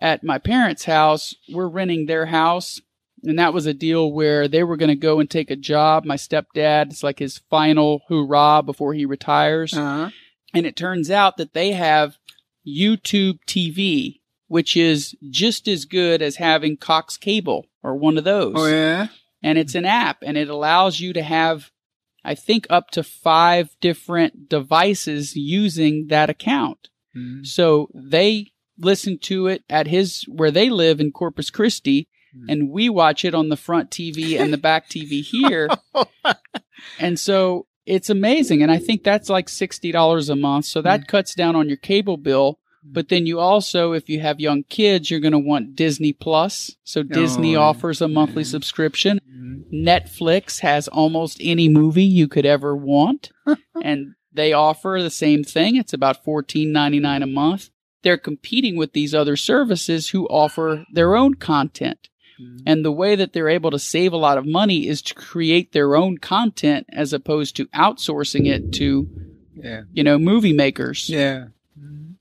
at my parents' house. We're renting their house. And that was a deal where they were going to go and take a job. My stepdad, it's like his final hoorah before he retires. Uh-huh. And it turns out that they have YouTube TV, which is just as good as having Cox Cable or one of those. Oh yeah. And it's an app and it allows you to have, I think, up to five different devices using that account. Mhm. So they listen to it at his, where they live in Corpus Christi. Hmm. and we watch it on the front TV and the back TV here. And so it's amazing. And I think that's like $60 a month. So that hmm. cuts down on your cable bill. Hmm. But then you also, if you have young kids, you're going to want Disney Plus. So oh, Disney Oh, offers a monthly subscription. Netflix has almost any movie you could ever want. and they offer the same thing. It's about $14.99 a month. They're competing with these other services who offer their own content. Mm-hmm. And the way that they're able to save a lot of money is to create their own content as opposed to outsourcing it to, Yeah. you know, movie makers. Yeah. Mm-hmm.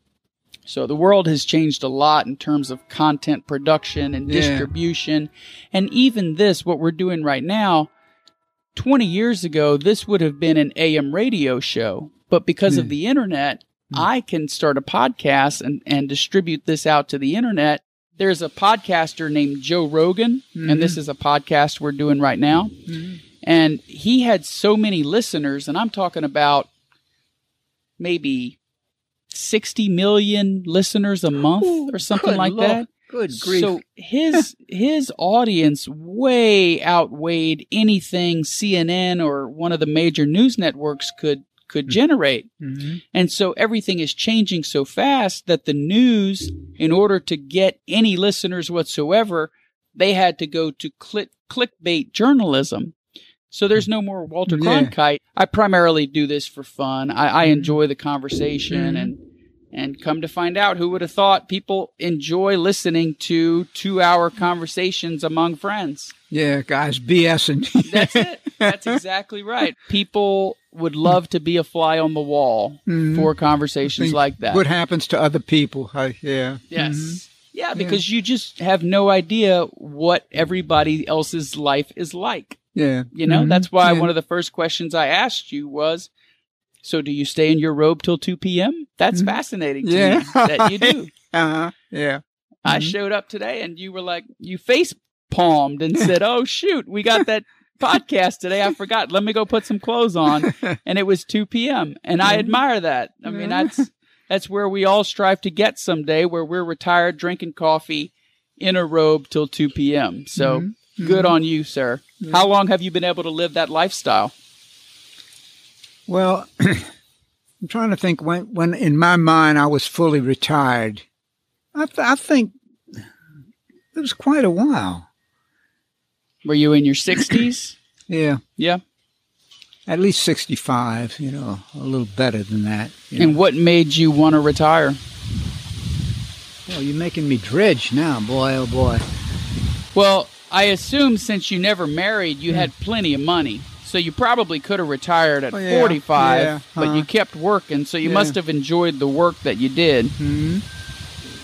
So the world has changed a lot in terms of content production and Yeah. distribution. And even this, what we're doing right now, 20 years ago, this would have been an AM radio show. But because of the internet, mm. I can start a podcast and, and distribute this out to the internet. There's a podcaster named Joe Rogan, and mm-hmm. this is a podcast we're doing right now. Mm-hmm. And he had so many listeners, and I'm talking about maybe 60 million listeners a month or something like Lord. that. Good grief. So his his audience way outweighed anything CNN or one of the major news networks could could mm-hmm. generate. Mhm. And so everything is changing so fast that the news, in order to get any listeners whatsoever, they had to go to click, clickbait journalism. So there's no more Walter Yeah. Cronkite. I primarily do this for fun. I, I mm-hmm. enjoy the conversation mm-hmm. and and come to find out, who would have thought people enjoy listening to two hour conversations among friends? yeah, guys, BS BSing. That's it. That's exactly right. People would love to be a fly on the wall Mhm. for conversations like that. What happens to other people? I, yeah. yes. Yeah, because you just have no idea what everybody else's life is like. Yeah. You know, Mhm. that's why Yeah. one of the first questions I asked you was, so do you stay in your robe till 2 p.m.? That's fascinating to Mm-hmm. Yeah. me that you do. Uh-huh. Yeah. I showed up today and you were like, you face palmed and said, oh, shoot, we got that podcast today. I forgot. Let me go put some clothes on. And it was 2 p.m. And I admire that. I mean, that's, that's where we all strive to get someday where we're retired drinking coffee in a robe till 2 p.m. So mm-hmm. good mm-hmm. on you, sir. Mm-hmm. How long have you been able to live that lifestyle? Well, I'm trying to think when, when in my mind I was fully retired. I, th- I think it was quite a while. Were you in your 60s? Yeah. Yeah. At least 65, you know, a little better than that. you know. And what made you want to retire? Well, you're making me dredge now, boy, oh boy. Well, I assume since you never married, you had plenty of money. So you probably could have retired at Oh, yeah, 45, yeah, but uh-huh. you kept working, so you Yeah. must have enjoyed the work that you did. hmm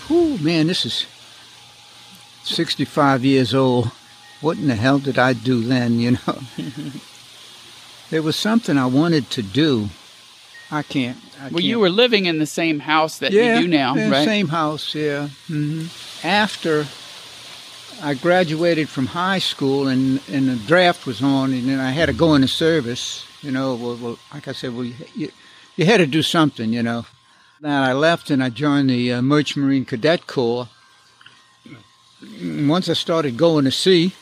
Whew, man, this is 65 years old. What in the hell did I do then, you know? there was something I wanted to do. I can't. I Well, you can't- were living in the same house that yeah, you do now, yeah, right? Same house, yeah. hmm After I graduated from high school and, and the draft was on, and then I had to go into service, you know, well, well like I said, well, you, you, you had to do something, you know. Then I left and I joined the uh, Merchant Marine Cadet Corps. And Once I started going to sea,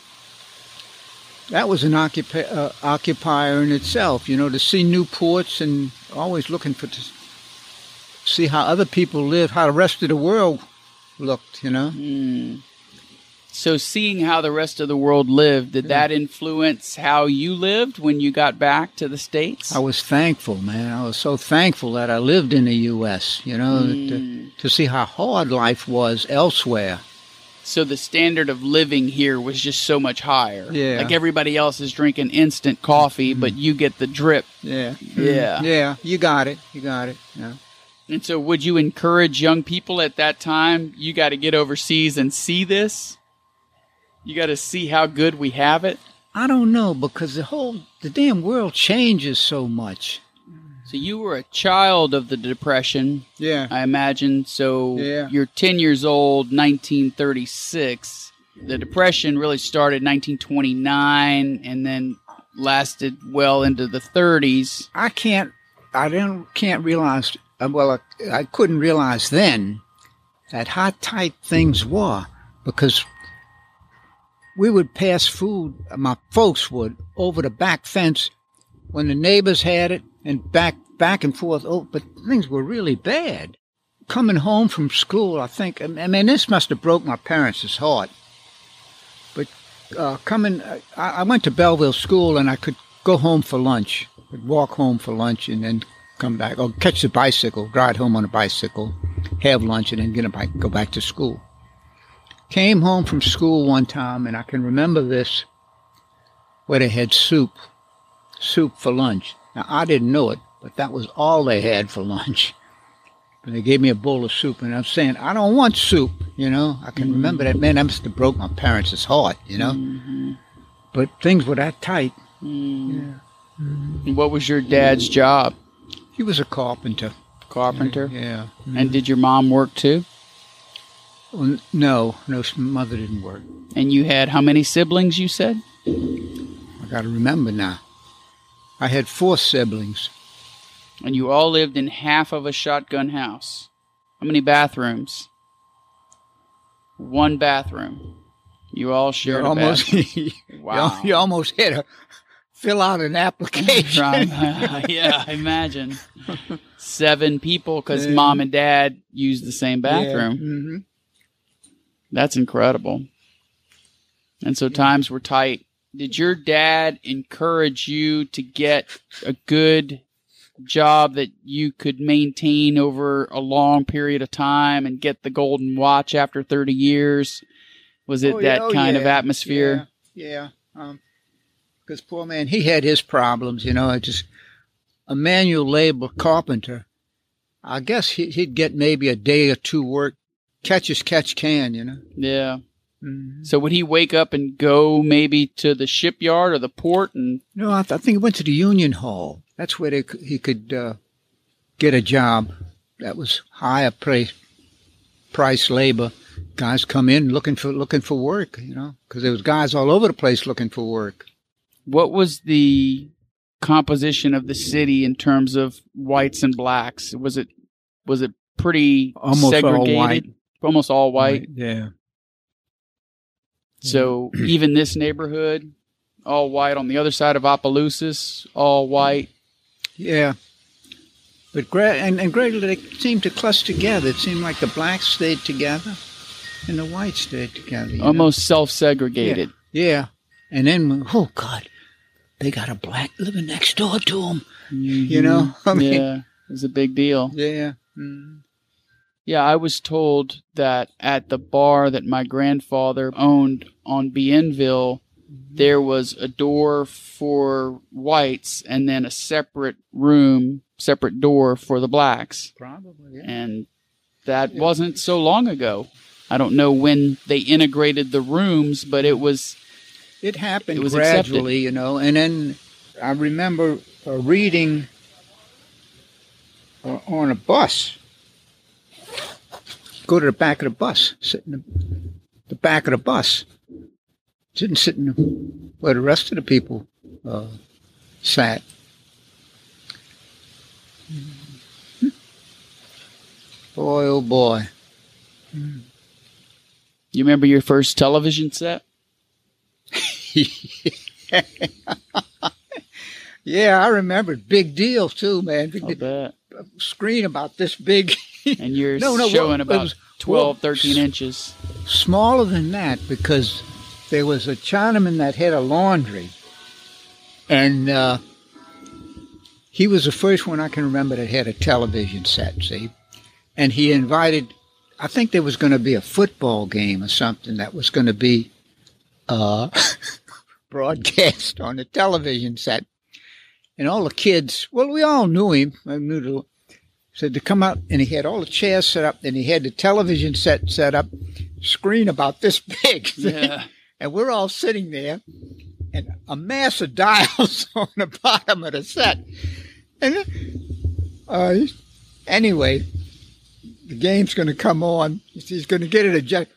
that was an occupi- uh, occupier in itself, you know, to see new ports and always looking for to see how other people live, how the rest of the world looked, you know. Mm. So, seeing how the rest of the world lived, did that influence how you lived when you got back to the States? I was thankful, man. I was so thankful that I lived in the U.S., you know, to, to see how hard life was elsewhere. So the standard of living here was just so much higher. Yeah. Like everybody else is drinking instant coffee, mm-hmm. but you get the drip. Yeah. Mm-hmm. Mm-hmm. Yeah. Yeah, you got it. You got it. Yeah. And so would you encourage young people at that time, you got to get overseas and see this? You got to see how good we have it? I don't know because the whole the damn world changes so much. So you were a child of the Depression, Yeah. I imagine. So Yeah. you're 10 years old, 1936. The Depression really started 1929 and then lasted well into the 30s. I can't, I didn't, can't realize, uh, well, I, I couldn't realize then that how tight things were because we would pass food, my folks would, over the back fence when the neighbors had it and back, back and forth. Oh, but things were really bad. Coming home from school, I think, I mean, this must have broke my parents' heart. But uh, coming, I, I went to Belleville School and I could go home for lunch, I'd walk home for lunch and then come back, or catch the bicycle, ride home on a bicycle, have lunch, and then get a bike, go back to school. Came home from school one time, and I can remember this, where they had soup, soup for lunch. Now I didn't know it, but that was all they had for lunch. And they gave me a bowl of soup, and I'm saying, I don't want soup, you know. I can mm-hmm. remember that. Man, that must have broke my parents' heart, you know. Mm-hmm. But things were that tight. Mm-hmm. And What was your dad's job? He was a carpenter. Carpenter. Yeah. And did your mom work too? Well, no, no, mother didn't work. And you had how many siblings, you said? I got to remember now. I had four siblings. And you all lived in half of a shotgun house. How many bathrooms? One bathroom. You all shared You're a almost, you, Wow. you almost had to fill out an application. Yeah, I imagine. Seven people because Yeah. mom and dad used the same bathroom. hmm That's incredible. And so times were tight. Did your dad encourage you to get a good job that you could maintain over a long period of time and get the golden watch after 30 years? Was it Oh, that oh, kind of atmosphere? Yeah. yeah. Um, because poor man, he had his problems, you know. Just a manual labor carpenter. I guess he'd get maybe a day or two work, catch as catch can, you know. Yeah. Mhm. So would he wake up and go maybe to the shipyard or the port and No, I, th- I think he went to the Union Hall. That's where they, c- he could uh, get a job that was higher price, price labor. Guys come in looking for looking for work, you know, because there was guys all over the place looking for work. what was the composition of the city in terms of whites and blacks? Was it was it pretty Almost all segregated? white. Almost all white. Yeah. So even this neighborhood, all white. On the other side of Opelousas, all white. Yeah. But gra- and, and gradually they seemed to cluster together. It seemed like the blacks stayed together and the whites stayed together. Almost self-segregated. Yeah. And then, oh God, they got a black living next door to them. You know? I mean, yeah, it was a big deal. yeah. Mm. Yeah, I was told that at the bar that my grandfather owned on Bienville, there was a door for whites and then a separate room, separate door for the blacks. Probably, yeah. And that wasn't so long ago. I don't know when they integrated the rooms, but it was It happened It was gradually, you know. And then I remember uh, reading uh, on a bus. Go to the back of the bus, sit in the, the back of the bus. Didn't sit in the, where the rest of the people uh, sat. Boy, oh boy. you remember your first television set? Yeah, I remember. Big deal too, man. Big screen about this big. And you're No, no, showing well, about was- 12, well, 13 inches. smaller than that because there was a Chinaman that had a laundry, and uh, he was the first one I can remember that had a television set. See, and he invited. I think there was going to be a football game or something that was going to be uh, broadcast on the television set, and all the kids. Well, we all knew him. I knew the said to come out and he had all the chairs set up and he had the television set set up screen about this big Yeah. and we're all sitting there and a mass of dials on the bottom of the set and uh, anyway, the game's going to come on. He's going to get it adjusted.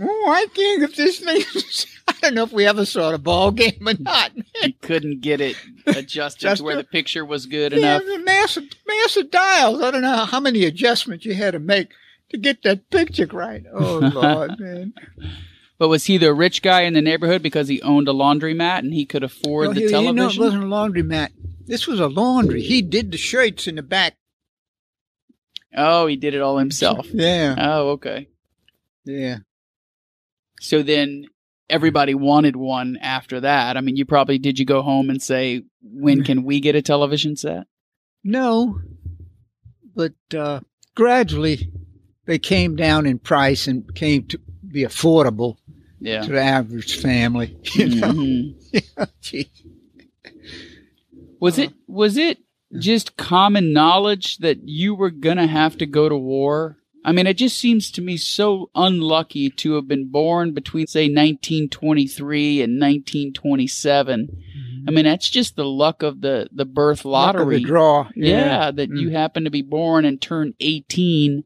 Oh, I can't get this thing. I don't know if we ever saw the ball game or not. you couldn't get it adjusted Just to where a- the picture was good Yeah, enough. the massive, massive dials. I don't know how many adjustments you had to make to get that picture right. Oh Lord, man! But was he the rich guy in the neighborhood because he owned a laundromat and he could afford No, the you television? know, it wasn't a laundromat. This was a laundry. He did the shirts in the back. oh, he did it all himself. Yeah, Oh, okay. yeah. So then everybody wanted one after that. I mean, you probably did you go home and say, when can we get a television set? No, but uh, gradually they came down in price and came to be affordable Yeah. to the average family. You know, Mhm. Gee. Was it was it just common knowledge that you were gonna have to go to war? I mean, it just seems to me so unlucky to have been born between say 1923 and 1927. I mean, that's just the luck of the the birth of the lottery. draw. Yeah, that Mm. you happen to be born and turn 18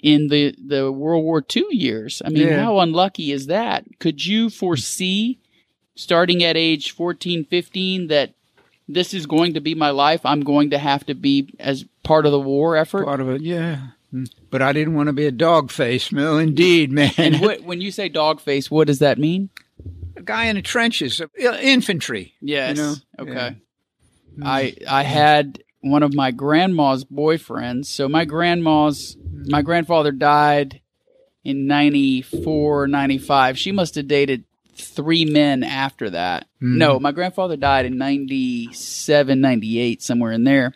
in the the World War II years. I mean, Yeah. how unlucky is that? Could you foresee starting at age 14, 15 that this is going to be my life? I'm going to have to be as part of the war effort. part of it. Yeah. Mm. But I didn't want to be a dog face. No, indeed, man. And what, when you say dog face, what does that mean? a guy in the trenches, infantry. Yes. know? Okay. Yeah. I I had one of my grandma's boyfriends. So my grandma's my grandfather died in 94, 95. She must have dated three men after that. Mhm. No, my grandfather died in 97, 98, somewhere in there.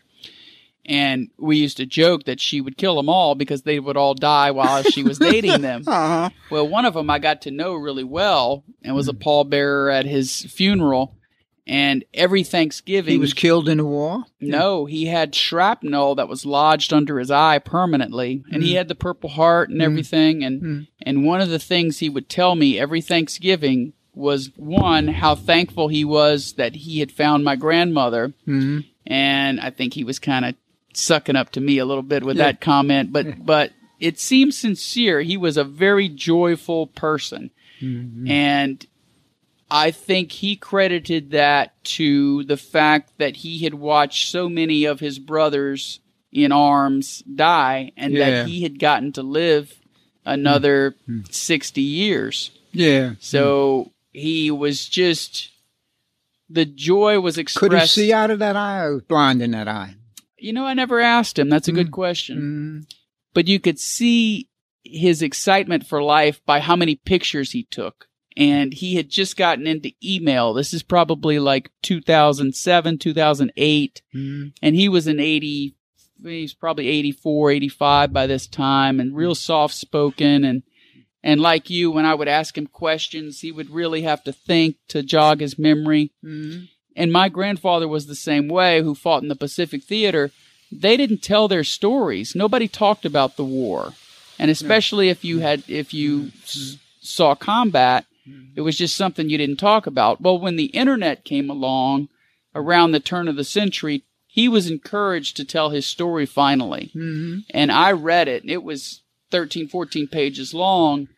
And we used to joke that she would kill them all because they would all die while she was dating them. Uh-huh. Well, one of them I got to know really well and was a pallbearer at his funeral. And every Thanksgiving, He was killed in the war. no, he had shrapnel that was lodged under his eye permanently, and he had the Purple Heart and everything. And Mm. and one of the things he would tell me every Thanksgiving was one how thankful he was that he had found my grandmother, hmm and I think he was kind of sucking up to me a little bit with Yeah. that comment, but but it seems sincere. He was a very joyful person, Mm-hmm. and I think he credited that to the fact that he had watched so many of his brothers in arms die, and Yeah. that he had gotten to live another sixty years. Yeah. So he was just the joy was expressed. Could he see out of that eye or was blind in that eye? You know, I never asked him. That's a good question. Mm. But you could see his excitement for life by how many pictures he took. And he had just gotten into email. This is probably like 2007, 2008. Mm. And he was an 80, he's probably 84, 85 by this time and real soft spoken. And, and like you, when I would ask him questions, he would really have to think to jog his memory. Mm. And my grandfather was the same way, who fought in the Pacific Theater. They didn't tell their stories. Nobody talked about the war. And especially if you had, if you mm-hmm. s- saw combat, mm-hmm. it was just something you didn't talk about. Well, when the internet came along around the turn of the century, he was encouraged to tell his story finally. Mm. And I read it. It was 13, 14 pages long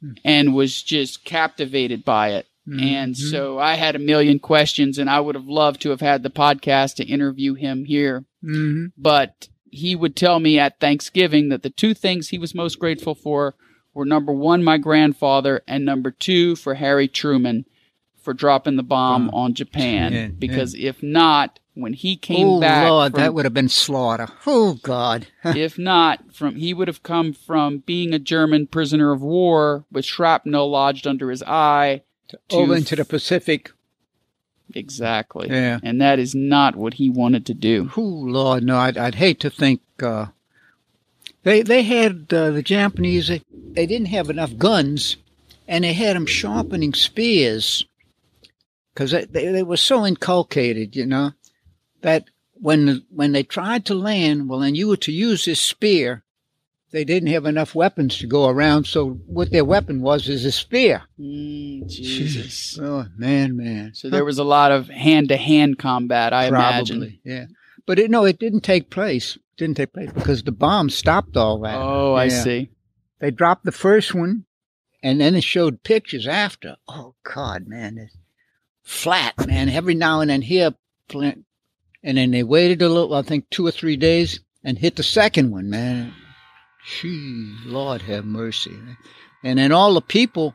hmm. and was just captivated by it. And so I had a million questions, and I would have loved to have had the podcast to interview him here. Mm. But he would tell me at Thanksgiving that the two things he was most grateful for were number one, my grandfather, and number two, for Harry Truman for dropping the bomb on Japan. Yeah, yeah. because if not, when he came Oh back, Lord, from- that would have been slaughter. Oh God. if not from he would have come from being a German prisoner of war with shrapnel lodged under his eye Over into the Pacific. exactly Yeah. and that is not what he wanted to do Oh Lord, no! I'd, I'd hate to think uh, they they had uh, the Japanese. They, they didn't have enough guns, and they had them sharpening spears because they, they they were so inculcated, you know, that when when they tried to land, well, and you were to use this spear, they didn't have enough weapons to go around. So what their weapon was is a spear. Mm, jesus Oh man, man! so there was a lot of hand-to-hand combat i imagine Probably, yeah. But it, no, it didn't take place. didn't take place because the bomb stopped all that. Oh, I see. They dropped the first one, and then it showed pictures after. Oh God, man, it's flat, man. Every now and then here, Flint. and then they waited a little, I think two or three days, and hit the second one, man. Gee, Lord have mercy. And then all the people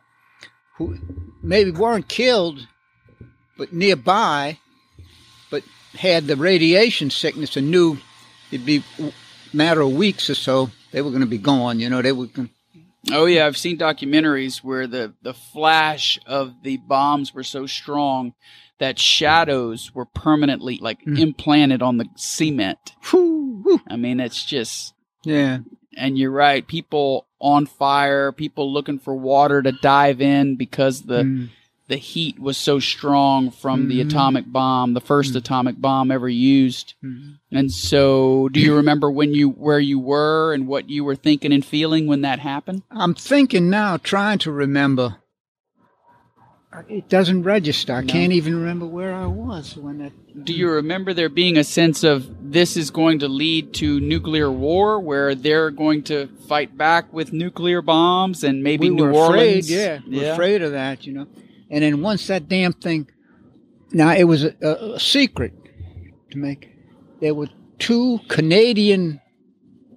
who maybe weren't killed, but nearby, but had the radiation sickness and knew it'd be a matter of weeks or so they were going to be gone. You know, they were. Gonna, Oh yeah, I've seen documentaries where the the flash of the bombs were so strong that shadows were permanently like Mm. implanted on the cement. Whew, whew. I mean, it's just Yeah. And you're right, people on fire, people looking for water to dive in because the Mm. the heat was so strong from the Mhm. atomic bomb, the 1st Mm. atomic bomb ever used. Mhm. And so, do you remember when you where you were and what you were thinking and feeling when that happened? I'm thinking now, trying to remember. It doesn't register. I No. can't even remember where I was when that. Do you remember there being a sense of this is going to lead to nuclear war where they're going to fight back with nuclear bombs and maybe we New were Orleans? afraid, yeah, we were afraid of that, you know. And then once that damn thing, now it was a, a, a secret to make. There were two Canadian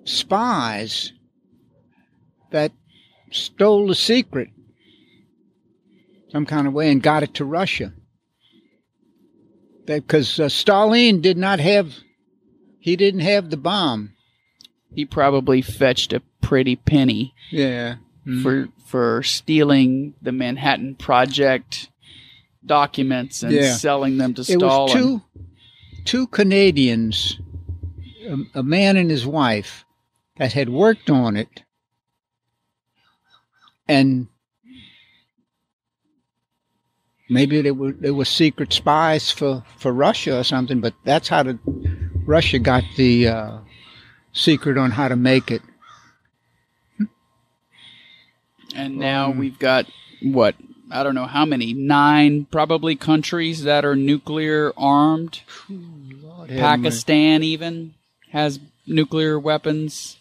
spies that stole the secret some kind of way and got it to Russia. Because uh, Stalin did not have, he didn't have the bomb. He probably fetched a pretty penny Yeah. for for stealing the Manhattan Project documents and Yeah. selling them to it Stalin. was two two Canadians, a, a man and his wife, that had worked on it, and maybe they were they were secret spies for for Russia or something. But that's how the Russia got the uh, secret on how to make it. And now Um, we've got what I don't know how many nine probably countries that are nuclear armed. Lord. Pakistan even has nuclear weapons.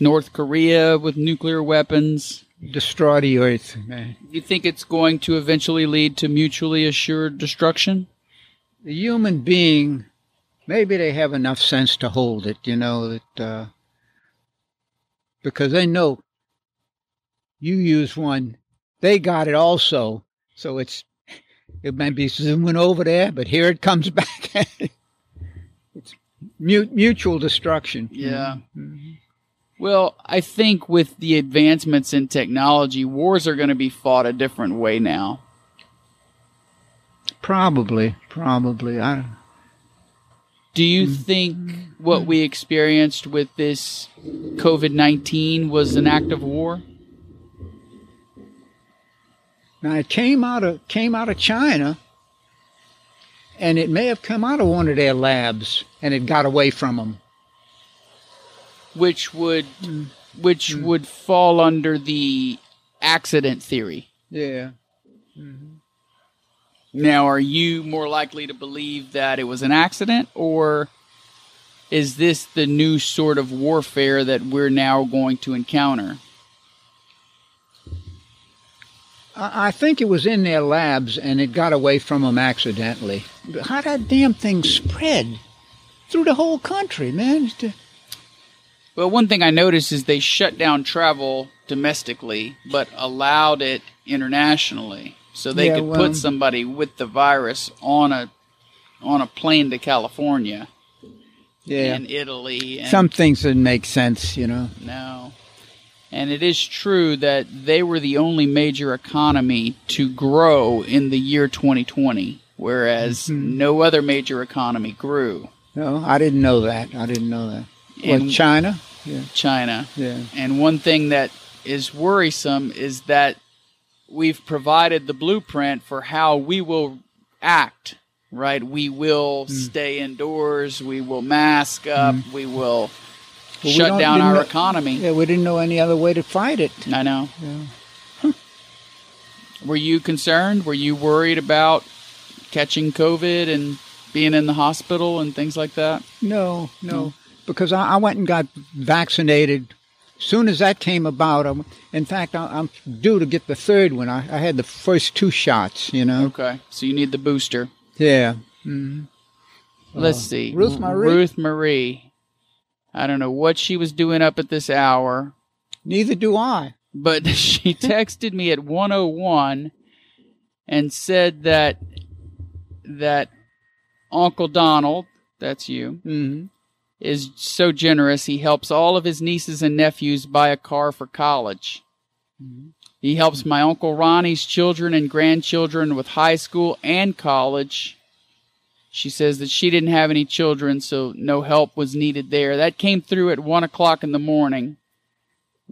North Korea with nuclear weapons. Destroy the earth, man. You think it's going to eventually lead to mutually assured destruction? the human being, maybe they have enough sense to hold it, you know, that, uh, because they know you use one, they got it also. So it's, it might be zooming over there, but here it comes back. it's mu- mutual destruction. Yeah. Mhm. Well, I think with the advancements in technology, wars are going to be fought a different way now. Probably, probably. I, Do you hmm. think what we experienced with this COVID 19 was an act of war? Now it came out of came out of China, and it may have come out of one of their labs, and it got away from them. Which would mm. which mm. would fall under the accident theory. Yeah. Mm-hmm. Now, are you more likely to believe that it was an accident, or is this the new sort of warfare that we're now going to encounter? I I think it was in their labs, and it got away from them accidentally. How that damn thing spread through the whole country, man? Well, one thing I noticed is they shut down travel domestically, but allowed it internationally, so they Yeah, could well- put somebody with the virus on a on a plane to California Yeah. and Italy. And Some things didn't make sense, you know. no, and it is true that they were the only major economy to grow in the year 2020, whereas Mhm. no other major economy grew. No, I didn't know that. I didn't know that. And China? China. Yeah. And one thing that is worrisome is that we've provided the blueprint for how we will act, right? We will Hmm. stay indoors, we will mask up, we will Well, shut don't- down our know- economy. Yeah, we didn't know any other way to fight it. I know. Yeah. Were you concerned? Were you worried about catching COVID and being in the hospital and things like that? No, no. Because I, I went and got vaccinated. As soon as that came about, I, in fact, I, I'm due to get the third one. I, I had the first two shots, you know. Okay. So you need the booster. Yeah. hmm Let's see. Ruth Marie? Ruth Marie. I don't know what she was doing up at this hour, Neither do I. but she texted me at 101 and said that that Uncle Donald, that's you, hmm is so generous he helps all of his nieces and nephews buy a car for college. He helps my uncle Ronnie's children and grandchildren with high school and college. She says that she didn't have any children, so no help was needed there. That came through at one o'clock in the morning,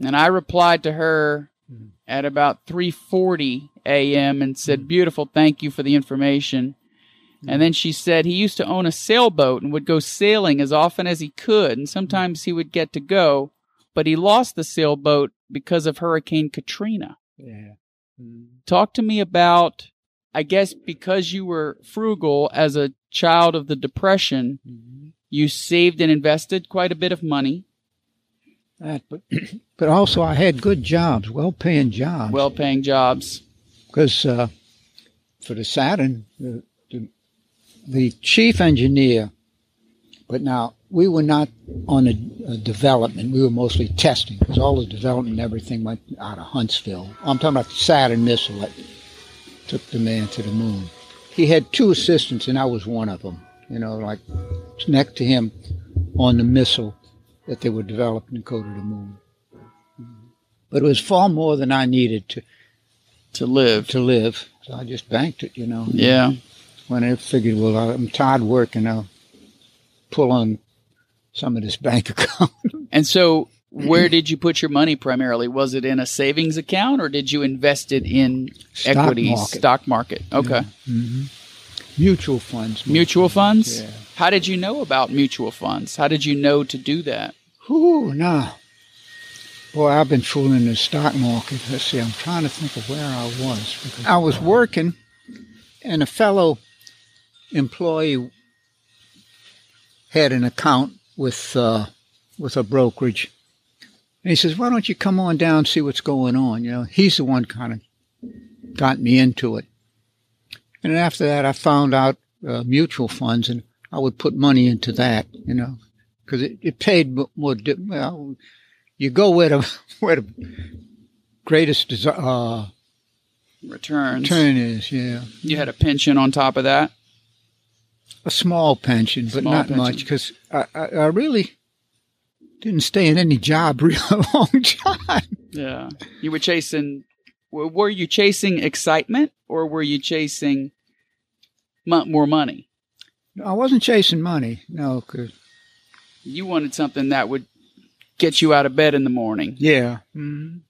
and I replied to her mm-hmm. at about three forty a.m. and said, mm-hmm. "Beautiful, thank you for the information." And then she said he used to own a sailboat and would go sailing as often as he could, and sometimes he would get to go, but he lost the sailboat because of Hurricane Katrina. Yeah. Mm. Talk to me about, I guess, because you were frugal as a child of the Depression, mm-hmm. you saved and invested quite a bit of money, That, but but also I had good jobs, well-paying jobs. well paying jobs. because uh, for the Saturn, the, the, chief engineer, but now we were not on a, a development. We were mostly testing because all the development and everything went out of Huntsville. I'm talking about the Saturn missile that took the man to the moon. He had two assistants, and I was one of them. You know, like next to him on the missile that they were developing to go to the moon. But it was far more than I needed to To live. to live. So I just banked it, you know. Yeah. When I figured, well, I'm tired working, I'll pull on some of this bank account. And so, where did you put your money primarily? Was it in a savings account or did you invest it in Stock equities, market. stock market? Okay. Mm-hmm. Mutual funds. Mutual funds? Yeah. How did you know about mutual funds? How did you know to do that? Whew, nah. Boy, I've been fooling the stock market. Let's see, I'm trying to think of where I was. Because I was working, and a fellow employee had an account with uh, with a brokerage. And he says, "Why don't you come on down and see what's going on?" You know, he's the one kind of got me into it. And then after that, I found out uh, mutual funds, and I would put money into that. You know, because it, it paid more. Well, you go where the where the greatest desi- uh, Returns. return is. Yeah, You had a pension on top of that? A small pension, but Small not pension. much because I, I, I really didn't stay in any job real long time. Yeah. You were chasing, were you chasing excitement or were you chasing more money? I wasn't chasing money. No, cause You wanted something that would get you out of bed in the morning. yeah. Mhm.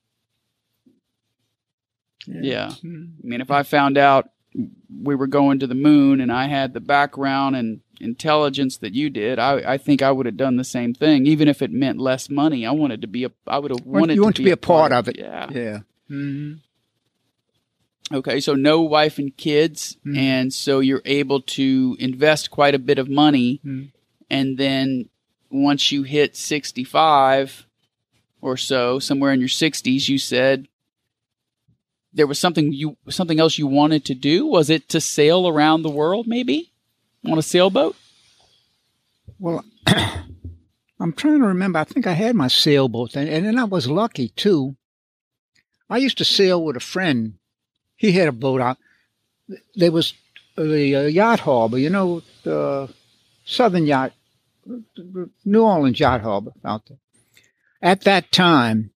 Yeah. Mhm. I mean, if I found out we were going to the moon and I had the background and intelligence that you did, I, I think I would have done the same thing, even if it meant less money. I wanted to be a, I would have wanted you to want be, to be a part of it. Yeah. Yeah. hmm Okay, so no wife and kids, Mhm. and so you're able to invest quite a bit of money, Mhm. and then once you hit 65 or so, somewhere in your 60s, you said there was something you something else you wanted to do. Was it to sail around the world, maybe on a sailboat? Well, I'm trying to remember. I think I had my sailboat then, and then I was lucky too. I used to sail with a friend. He had a boat out. There was the uh, yacht harbor, you know, the Southern Yacht, New Orleans Yacht Harbor out there. At that time,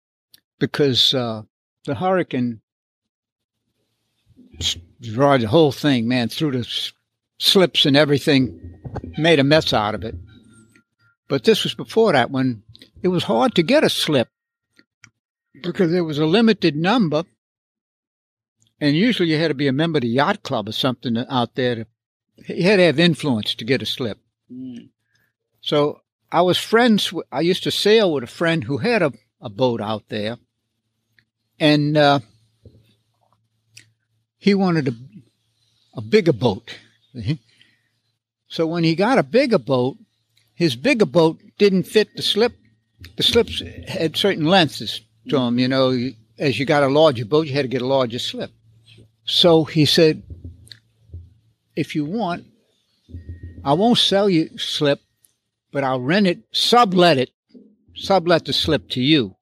because uh, the hurricane destroyed the whole thing, man, through the slips and everything, made a mess out of it. But this was before that when it was hard to get a slip because there was a limited number. And usually you had to be a member of the yacht club or something out there. To, you had to have influence to get a slip. Mm. So I was friends. I used to sail with a friend who had a, a boat out there, and uh, he wanted a, a bigger boat. So when he got a bigger boat, his bigger boat didn't fit the slip. The slips had certain lengths to them, you know. As you got a larger boat, you had to get a larger slip. So he said, if you want, I won't sell you slip, but I'll rent it, sublet it, sublet the slip to you.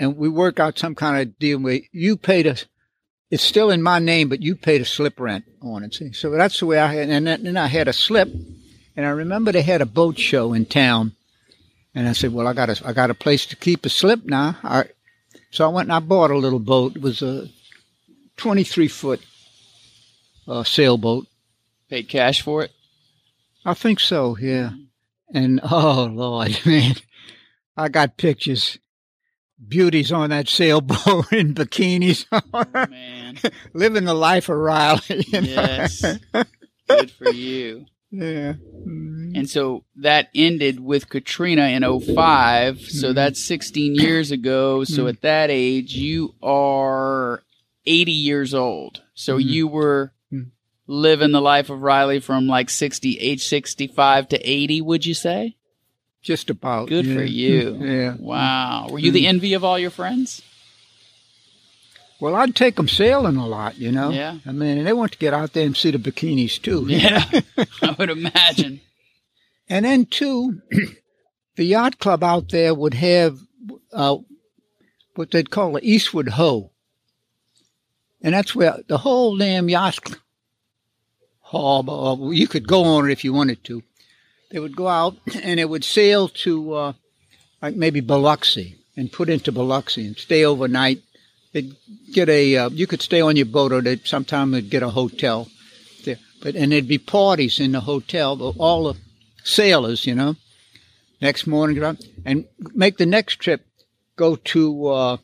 And we work out some kind of deal where you pay the, it's still in my name, but you paid a slip rent on it. See? So that's the way I had, and then I had a slip, and I remember they had a boat show in town, and I said, well, I got a, I got a place to keep a slip now. I, so I went and I bought a little boat. It was a 23 foot uh, sailboat. Paid cash for it? I think so, yeah. And oh, Lord, man, I got pictures. Beauties on that sailboat in bikinis. Oh, man. Living the life of Riley. You know? Yes. Good for you. Yeah. Mm-hmm. And so that ended with Katrina in 05. So mm-hmm. that's 16 years ago. So mm-hmm. at that age, you are 80 years old. So mm-hmm. you were mm-hmm. living the life of Riley from like 60, age 65 to 80, would you say? Just about. Good yeah. for you. Yeah. Wow. Were you the envy of all your friends? Well, I'd take them sailing a lot, you know. Yeah. I mean, they want to get out there and see the bikinis too. Yeah, I would imagine. And then too, the yacht club out there would have uh, what they'd call the Eastward Hoe, and that's where the whole damn yacht harbor. You could go on it if you wanted to. They would go out and it would sail to uh, like maybe Biloxi and put into Biloxi and stay overnight. They'd get a uh, you could stay on your boat or they'd sometime they'd get a hotel there. But and there'd be parties in the hotel all the sailors you know. Next morning and make the next trip go to uh,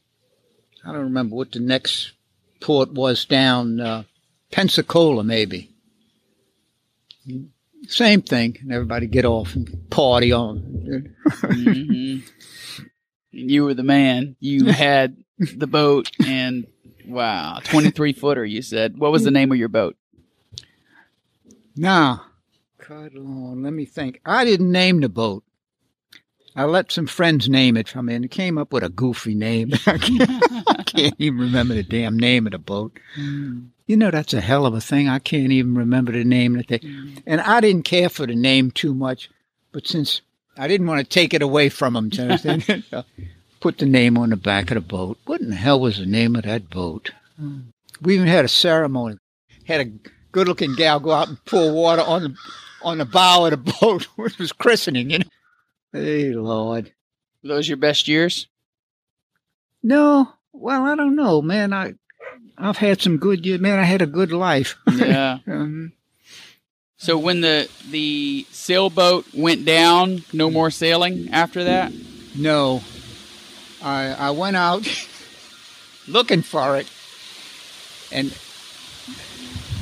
i don't remember what the next port was down uh, pensacola maybe same thing and everybody get off and party on mm-hmm. you were the man you had the boat and wow, 23 footer, you said. What was the name of your boat? Now, God, on, let me think. I didn't name the boat. I let some friends name it from me, and it came up with a goofy name. I, can't, I can't, even remember the damn name of the boat. Mm. You know, that's a hell of a thing. I can't even remember the name of the thing. Mm. And I didn't care for the name too much, but since I didn't want to take it away from them, put the name on the back of the boat. What in the hell was the name of that boat? We even had a ceremony. Had a good looking gal go out and pour water on the on the bow of the boat, which was christening, you know. Hey Lord. Were those your best years? No. Well, I don't know, man. I I've had some good years. Man, I had a good life. Yeah. um, so when the the sailboat went down, no more sailing after that? No. I, I went out looking for it, and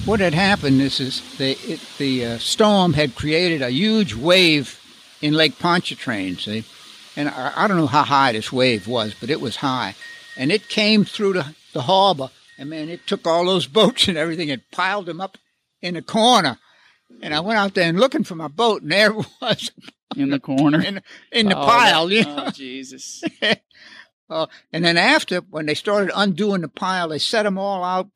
what had happened is, is the, it, the uh, storm had created a huge wave in Lake Pontchartrain, see? And I, I, don't know how high this wave was, but it was high. And it came through the, the harbor, and man, it took all those boats and everything and piled them up in the corner. And I went out there and looking for my boat, and there it was in the corner, in, in the oh, pile. That, you know? Oh, Jesus! uh, and then after, when they started undoing the pile, they set them all out.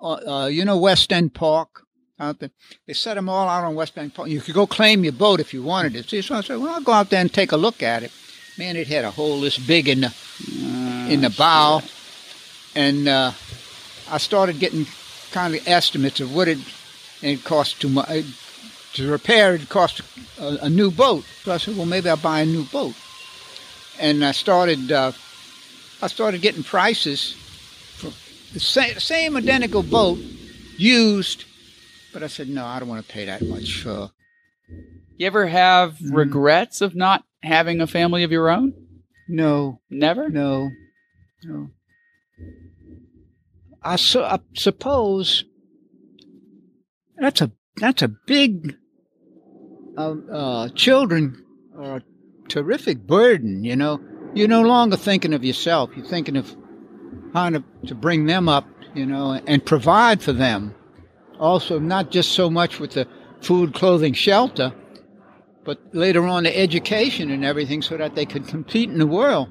Uh, uh, you know, West End Park out there. They set them all out on West Park. You could go claim your boat if you wanted it. See, so I said, well, I'll go out there and take a look at it. Man, it had a hole this big in the in the bow, and uh, I started getting kind of estimates of what it it cost to my to repair. It cost a, a, new boat. So I said, well, maybe I'll buy a new boat. And I started uh, I started getting prices for the same identical boat used, but I said, no, I don't want to pay that much for. You ever have mm. regrets of not having a family of your own? No. Never? No. No. I, su- I suppose that's a that's a big uh, uh, children are a terrific burden, you know. You're no longer thinking of yourself. You're thinking of how to, to bring them up, you know, and provide for them. Also, not just so much with the food, clothing, shelter, but later on the education and everything so that they could compete in the world.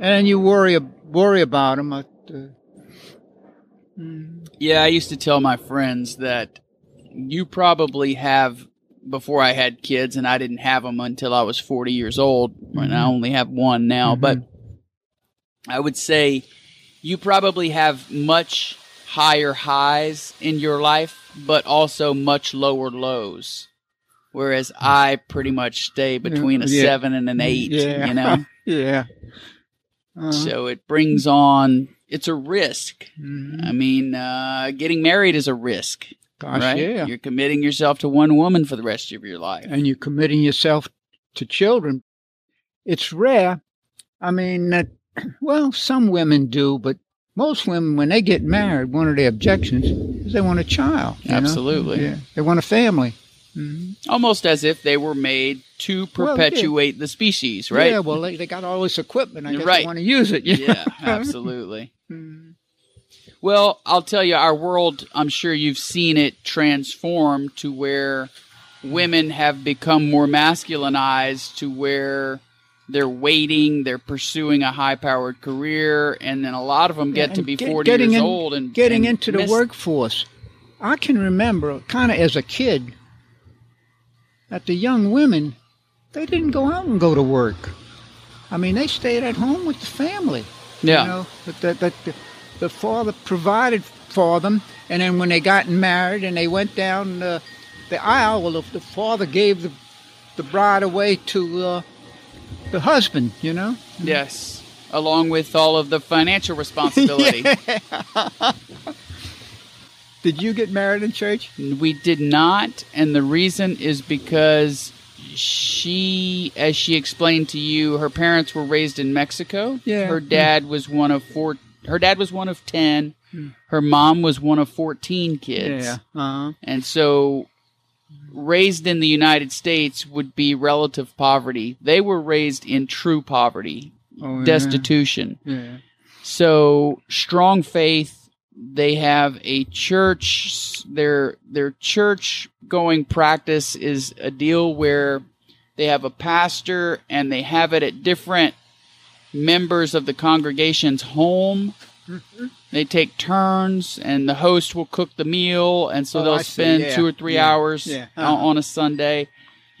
And you worry worry about them. Uh, mm. Yeah, I used to tell my friends that you probably have before I had kids, and I didn't have them until I was 40 years old, and I mm-hmm. only have one now. But mm-hmm. I would say you probably have much higher highs in your life, but also much lower lows. Whereas I pretty much stay between a Yeah. seven and an eight, Yeah. you know? yeah. Uh, So it brings on, it's a risk. mhm. I mean, uh, getting married is a risk, Gosh, right? yeah. You're committing yourself to one woman for the rest of your life. and you're committing yourself to children. It's rare. I mean, that, well, some women do, but most women, when they get married, one of their objections is they want a child. know? Absolutely. Yeah. They want a family. Mhm. Almost as if they were made to Well, yeah. perpetuate the species, right? Yeah, well, they, they got all this equipment. I guess Right. they want to use it. yeah, absolutely. Mhm. Well, I'll tell you, our world, I'm sure you've seen it transform to where women have become more masculinized, to where they're waiting, they're pursuing a high powered career, and then a lot of them get Yeah, to be get- 40 getting years in- old and Getting and into the workforce. I can remember, kind of as a kid, that the young women, they didn't go out and go to work. I mean, they stayed at home with the family. Yeah. You know, that, that the, the father provided for them, and then when they got married and they went down the, the aisle, well, the, the father gave the, the bride away to uh, the husband, you know? Yes. Along with all of the financial responsibility. Did you get married in church? We did not, and the reason is because she, as she explained to you, her parents were raised in Mexico. Yeah. Her dad was one of four. Her dad was one of ten. Her mom was one of fourteen kids. Yeah. Uh-huh. And so, raised in the United States would be relative poverty. They were raised in true poverty, Oh, yeah. destitution. Yeah. So strong faith. They have a church. Their their church going practice is a deal where they have a pastor and they have it at different members of the congregation's home. Mm-hmm. They take turns, and the host will cook the meal, and so Oh, they'll I spend Yeah. two or three Yeah. hours Yeah. Uh-huh. on a Sunday.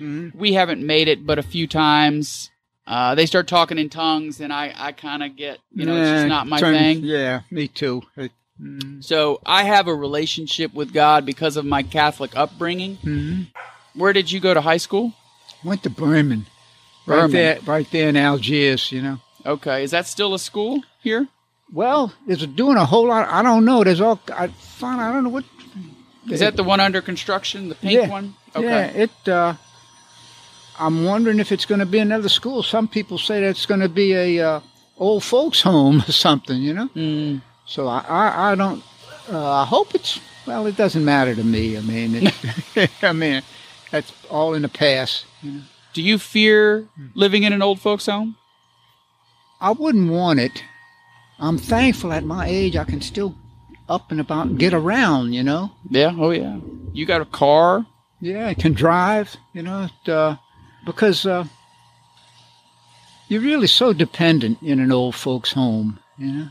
Mhm. We haven't made it, but a few times. Uh, they start talking in tongues, and I, I kind of get, you know, it's just not my turn- thing. Yeah, me too. It- mm, So I have a relationship with God because of my Catholic upbringing. mhm. Where did you go to high school? Went to Behrman. Right there, right there in Algiers, you know. Okay, is that still a school here? Well, is it doing a whole lot? I don't know. There's all I found. I don't know what. Is that the one under construction, the pink Yeah. one? Yeah, Okay. it. Uh, I'm wondering if it's going to be another school. Some people say that it's going to be a uh, old folks' home or something. You know. Mm, So I, I, I don't. Uh, I hope it's. Well, it doesn't matter to me. I mean, it, I mean, that's all in the past. do you fear living in an old folks home? I wouldn't want it. I'm thankful at my age I can still up and about and get around, you know. Yeah. Oh yeah. You got a car? Yeah, I can drive, you know, it, uh, because uh, you're really so dependent in an old folks' home, you know.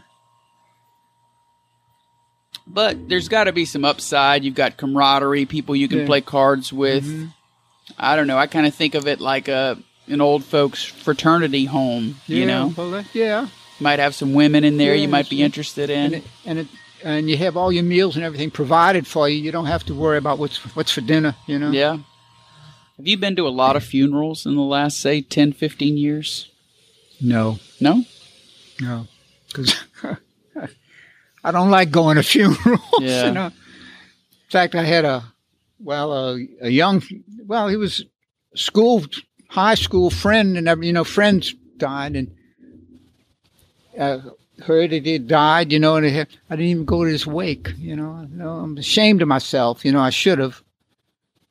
But there's got to be some upside. You've got camaraderie, people you can Yeah. play cards with. Mhm. I don't know. I kind of think of it like a an old folks fraternity home. You know, well, yeah, might have some women in there you might be interested and in. it, and it, and you have all your meals and everything provided for you. You don't have to worry about what's what's for dinner, you know. Yeah. Have you been to a lot of funerals in the last, say, 10, 15 years? No, No? no, because I don't like going to funerals. Yeah. You know. In fact, I had a well a, a young well he was school high school friend and every- you know friends died and uh, heard that he died you know and had, I didn't even go to his wake you know you know I'm ashamed of myself you know I should have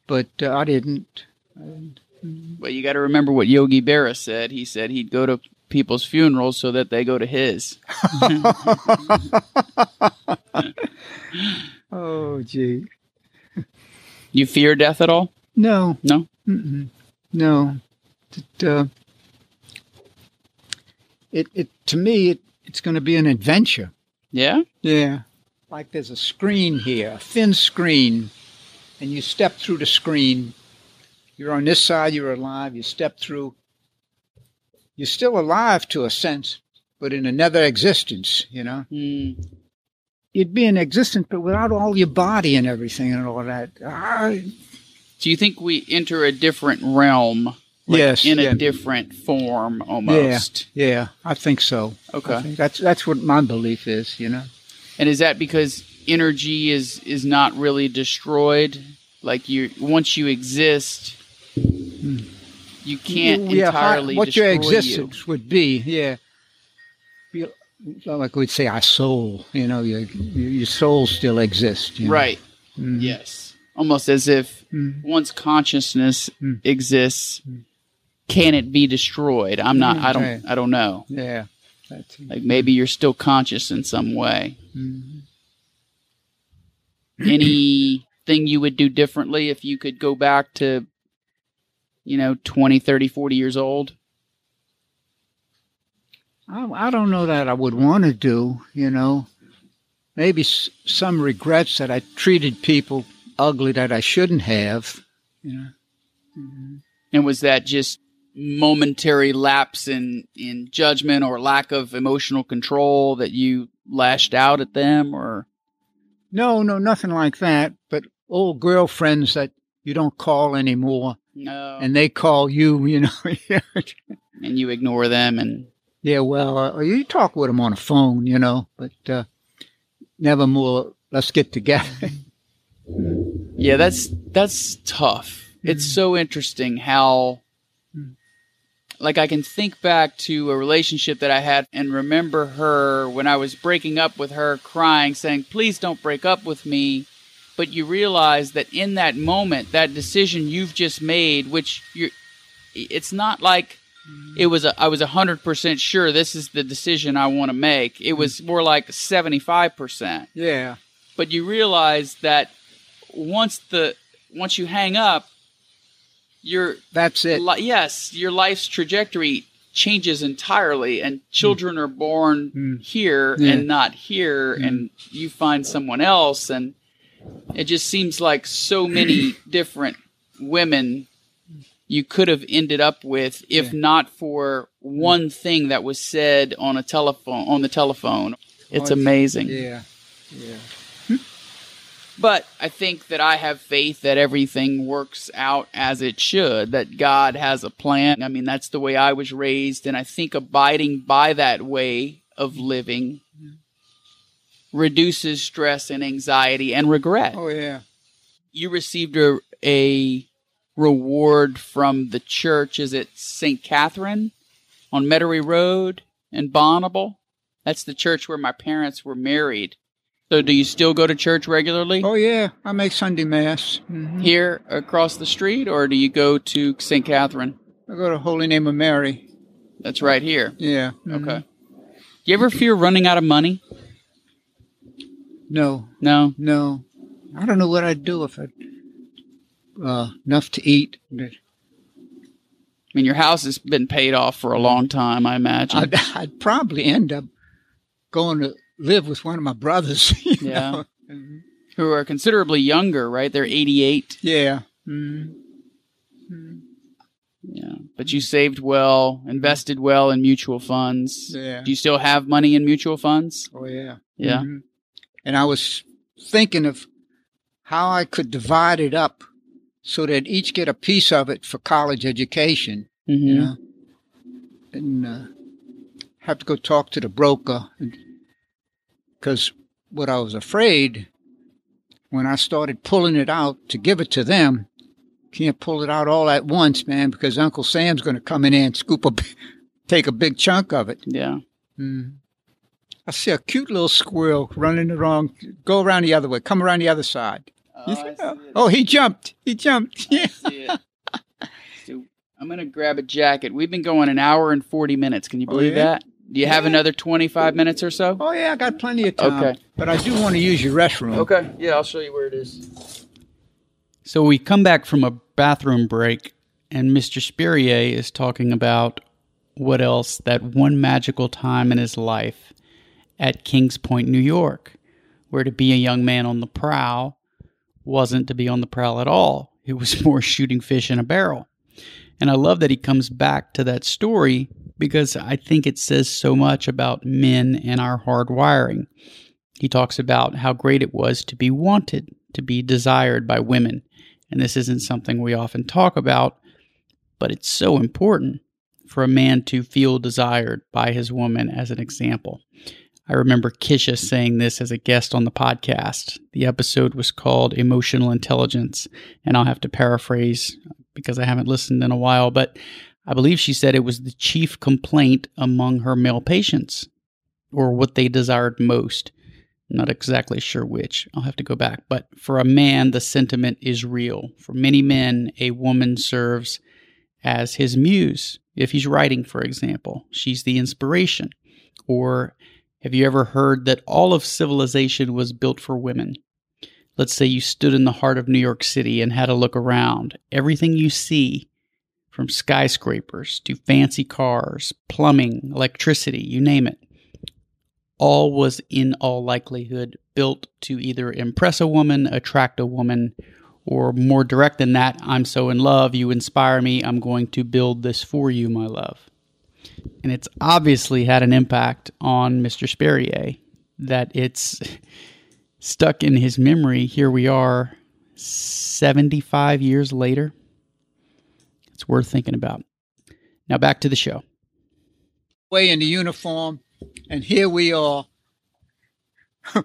but uh, I didn't Well, you got to remember what Yogi Berra said. He said he'd go to people's funerals so that they go to his. oh gee You fear death at all? no No? Mm-mm. no. It, uh, it, it to me, it, it's going to be an adventure. Yeah? Yeah. Like there's a screen here, a thin screen, and you step through the screen. You're on this side, you're alive, you step through. You're still alive to a sense, but in another existence, you know? Mm. You'd be in existence, but without all your body and everything and all that. Ah, Do you think we enter a different realm? Like, Yes, In a different form almost. yeah, yeah, I think so. Okay. Think that's that's what my belief is, you know? And is that because energy is is not really destroyed? Like you once you exist, you can't Yeah, entirely what your existence would be, yeah. Be- Like we'd say, our soul, you know, your your soul still exists. you you. know? Right. Mhm. Yes. Almost as if Mhm. once consciousness Mm. exists, can it be destroyed? I'm not. I don't. Right. I don't know. Yeah. That's, Like maybe you're still conscious in some way. Mhm. Anything you would do differently if you could go back to, you know, 20, 30, 40 years old? I, I don't know that I would want to do, you know. Maybe s- some regrets that I treated people ugly that I shouldn't have, you know. And was that just momentary lapse in, in judgment or lack of emotional control that you lashed out at them or No, no, nothing like that. But old girlfriends that you don't call anymore, no and they call you, you know. and you ignore them and yeah, well, uh, you talk with them on the phone, you know, but uh, never more. Let's get together. yeah that's that's tough it's so interesting how like i can think back to a relationship that i had and remember her when i was breaking up with her crying saying please don't break up with me. But you realize that in that moment that decision you've just made which you're it's not like it was a, I was 100% sure this is the decision I want to make. It was mm-hmm. more like 75% yeah, but you realize that once the once you hang up your that's it. li- yes your life's trajectory changes entirely and children are born Mm. here Yeah. and not here Mm. and you find someone else and it just seems like so many different women you could have ended up with if Yeah. not for one thing that was said on a telephone on the telephone it's Oh, amazing Yeah, yeah. But I think that I have faith that everything works out as it should, that God has a plan. I mean, that's the way I was raised, and I think abiding by that way of living reduces stress and anxiety and regret. Oh yeah. You received a, a reward from the church. Is it St. Catherine on Metairie Road in Bonneville? That's the church where my parents were married. So, do you still go to church regularly? Oh yeah. I make Sunday mass. hmm here across the street, or do you go to St. Catherine? I go to Holy Name of Mary. That's right here. Yeah. mhm. Okay. You ever fear running out of money? No, No. no. I don't know what I'd do if I uh, enough to eat. I mean, your house has been paid off for a long time, I imagine. I'd, I'd probably end up going to live with one of my brothers. Yeah. know? Who are considerably younger, right? They're 88. Yeah. Mm. Yeah. But you saved well, invested well in mutual funds. Yeah. Do you still have money in mutual funds? Oh yeah. Yeah. Mhm. And I was thinking of how I could divide it up so that each get a piece of it for college education. Mm-hmm. You know, and uh, have to go talk to the broker because what I was afraid when I started pulling it out to give it to them, can't pull it out all at once, man, because Uncle Sam's going to come in and scoop a, take a big chunk of it. Yeah. Mm. I see a cute little squirrel running the wrong. Go around the other way. Come around the other side. Oh, see it. Oh, he jumped. He jumped. Yeah. So I'm gonna grab a jacket. We've been going an hour and forty minutes. Can you Oh, believe yeah? that? Do you have another twenty five minutes or so? Oh yeah, I got plenty of time. Okay. But I do want to use your restroom. Okay. Yeah, I'll show you where it is. So we come back from a bathroom break, And Mr. Spurrier is talking about what else that one magical time in his life at Kings Point, New York, where to be a young man on the prowl wasn't to be on the prowl at all. It was more shooting fish in a barrel. And I love that he comes back to that story because I think it says so much about men and our hard wiring. He talks about how great it was to be wanted, to be desired by women. And this isn't something we often talk about, but it's so important for a man to feel desired by his woman as an example. I remember Kisha saying this as a guest on the podcast. The episode was called Emotional Intelligence, and I'll have to paraphrase because I haven't listened in a while, but I believe she said it was the chief complaint among her male patients, or what they desired most. Not exactly sure which. I'll have to go back. But for a man, the sentiment is real. For many men, a woman serves as his muse. If he's writing, for example, she's the inspiration. Or have you ever heard that all of civilization was built for women? Let's say you stood in the heart of New York City and had a look around. Everything you see, from skyscrapers to fancy cars, plumbing, electricity, you name it, all was in all likelihood built to either impress a woman, attract a woman, or more direct than that, I'm so in love, you inspire me, I'm going to build this for you, my love. And it's obviously had an impact on Mr. Spurrier that it's stuck in his memory. Here we are 75 years later. It's worth thinking about. Now back to the show. Way in the uniform, and here we are,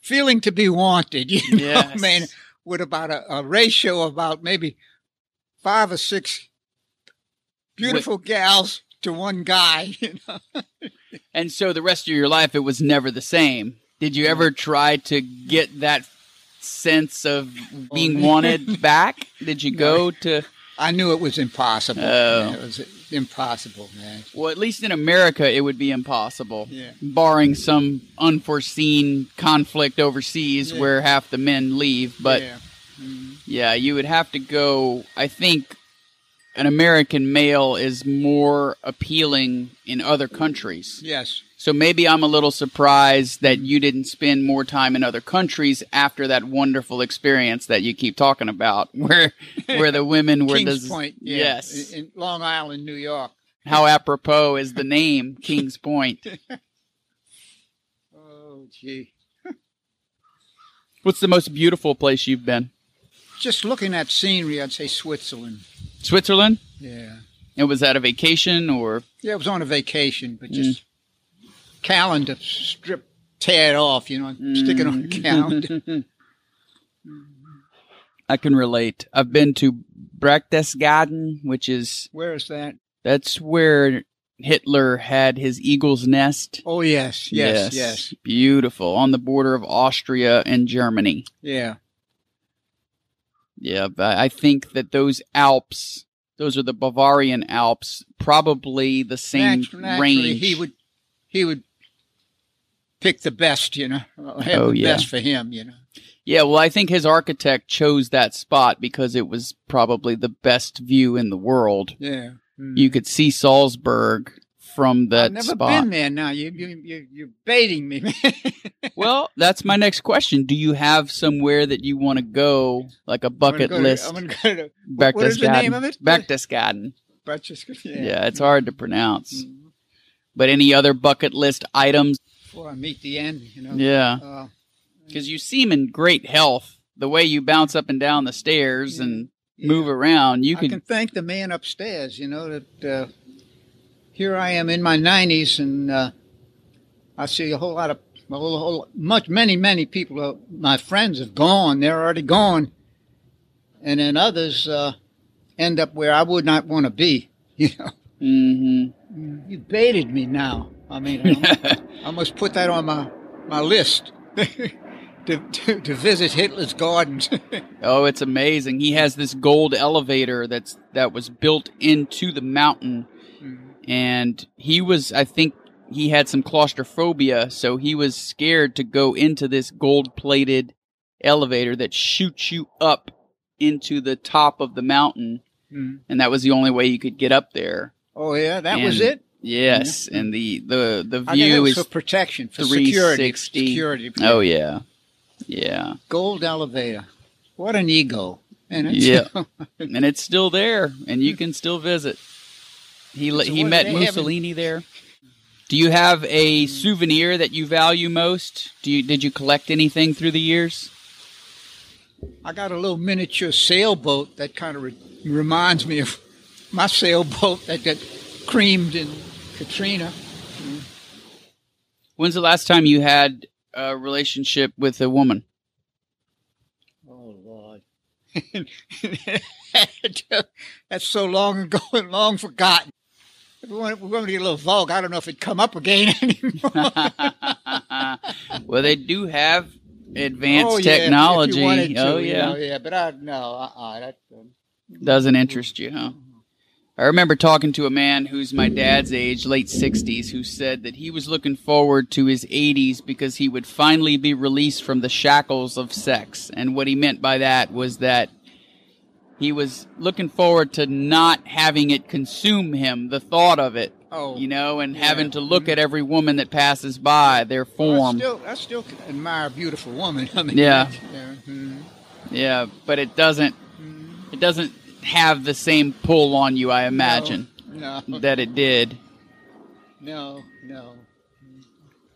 feeling to be wanted. You know, yes. I mean, with about a, a, ratio of about maybe five or six beautiful with, gals to one guy. You know? and so the rest of your life, it was never the same. Did you ever try to get that sense of being wanted back? Did you go to? I knew it was impossible. Oh. It was impossible, man. Well, at least in America, it would be impossible, yeah. barring some unforeseen conflict overseas yeah. where half the men leave. But yeah. Mm-hmm. yeah, you would have to go. I think an American male is more appealing in other countries. Yes. So maybe I'm a little surprised that you didn't spend more time in other countries after that wonderful experience that you keep talking about, where where the women were. Kings des- Point, yeah, yes, in Long Island, New York. How apropos is the name Kings Point? oh, gee. What's the most beautiful place you've been? Just looking at scenery, I'd say Switzerland. Switzerland? Yeah. And was that a vacation or? Yeah, it was on a vacation, but just mm calendar strip, tear it off, you know, mm. stick it on a calendar. I can relate. I've been to Berchtesgaden, which is where is that? That's where Hitler had his eagle's nest. Oh yes, yes, yes, yes. Beautiful on the border of Austria and Germany. Yeah. Yeah, but I think that those Alps, those are the Bavarian Alps, probably the same naturally, range. He would he would pick the best, you know, have oh, the yeah. best for him, you know. Yeah, well, I think his architect chose that spot because it was probably the best view in the world. Yeah. Mm. You could see Salzburg from that I've never spot. been there now. You, you, you, you're baiting me. well, that's my next question. Do you have somewhere that you want to go, like a bucket I'm list? To, I'm going to go to, what is the name of it? Berchtesgaden. Berchtesgaden. Yeah. yeah, it's hard to pronounce. Mm. But any other bucket list items? Before I meet the end, you know. Yeah. Because uh, you seem in great health. The way you bounce up and down the stairs yeah. and yeah. move around, you can... I can thank the man upstairs. You know that uh, here I am in my nineties, and uh, I see a whole lot of a whole, whole, much many many people. Uh, my friends have gone; they're already gone, and then others uh, end up where I would not want to be. You know. Mm-hmm. You baited me now. I mean, I must put that on my, my list to, to, to visit Hitler's gardens. oh, it's amazing. He has this gold elevator that's that was built into the mountain, mm-hmm. and he was, I think, he had some claustrophobia, so he was scared to go into this gold plated elevator that shoots you up into the top of the mountain Mm. and that was the only way you could get up there. Oh yeah, that was it. Yes, and the the the view is for protection, for security. 360. Security. oh yeah, yeah, Gold elevator. What an ego. And it's, Yeah. and it's still there, and you can still visit. He So he met Mussolini there. Do you have a souvenir that you value most? Do you did you collect anything through the years? I got a little miniature sailboat that kind of re- reminds me of my sailboat that got creamed in Katrina. When's the last time you had a relationship with a woman? Oh Lord, that's so long ago and long forgotten. If we want, we're going to get a little vulgar. I don't know if it'd come up again anymore. well, they do have advanced oh, yeah, if- if you technology. to, oh you yeah, know, yeah. But I no, uh-uh, that, um, doesn't interest you, huh? I remember talking to a man who's my dad's age, late 60s, who said that he was looking forward to his 80s because he would finally be released from the shackles of sex. And what he meant by that was that he was looking forward to not having it consume him, the thought of it, oh, you know, and Yeah. having to look at every woman that passes by, their Well, I form. still, I still admire a beautiful woman. I mean, Yeah. yeah, mhm. Yeah, but it doesn't it doesn't have the same pull on you, I imagine, No, that it did. no, no.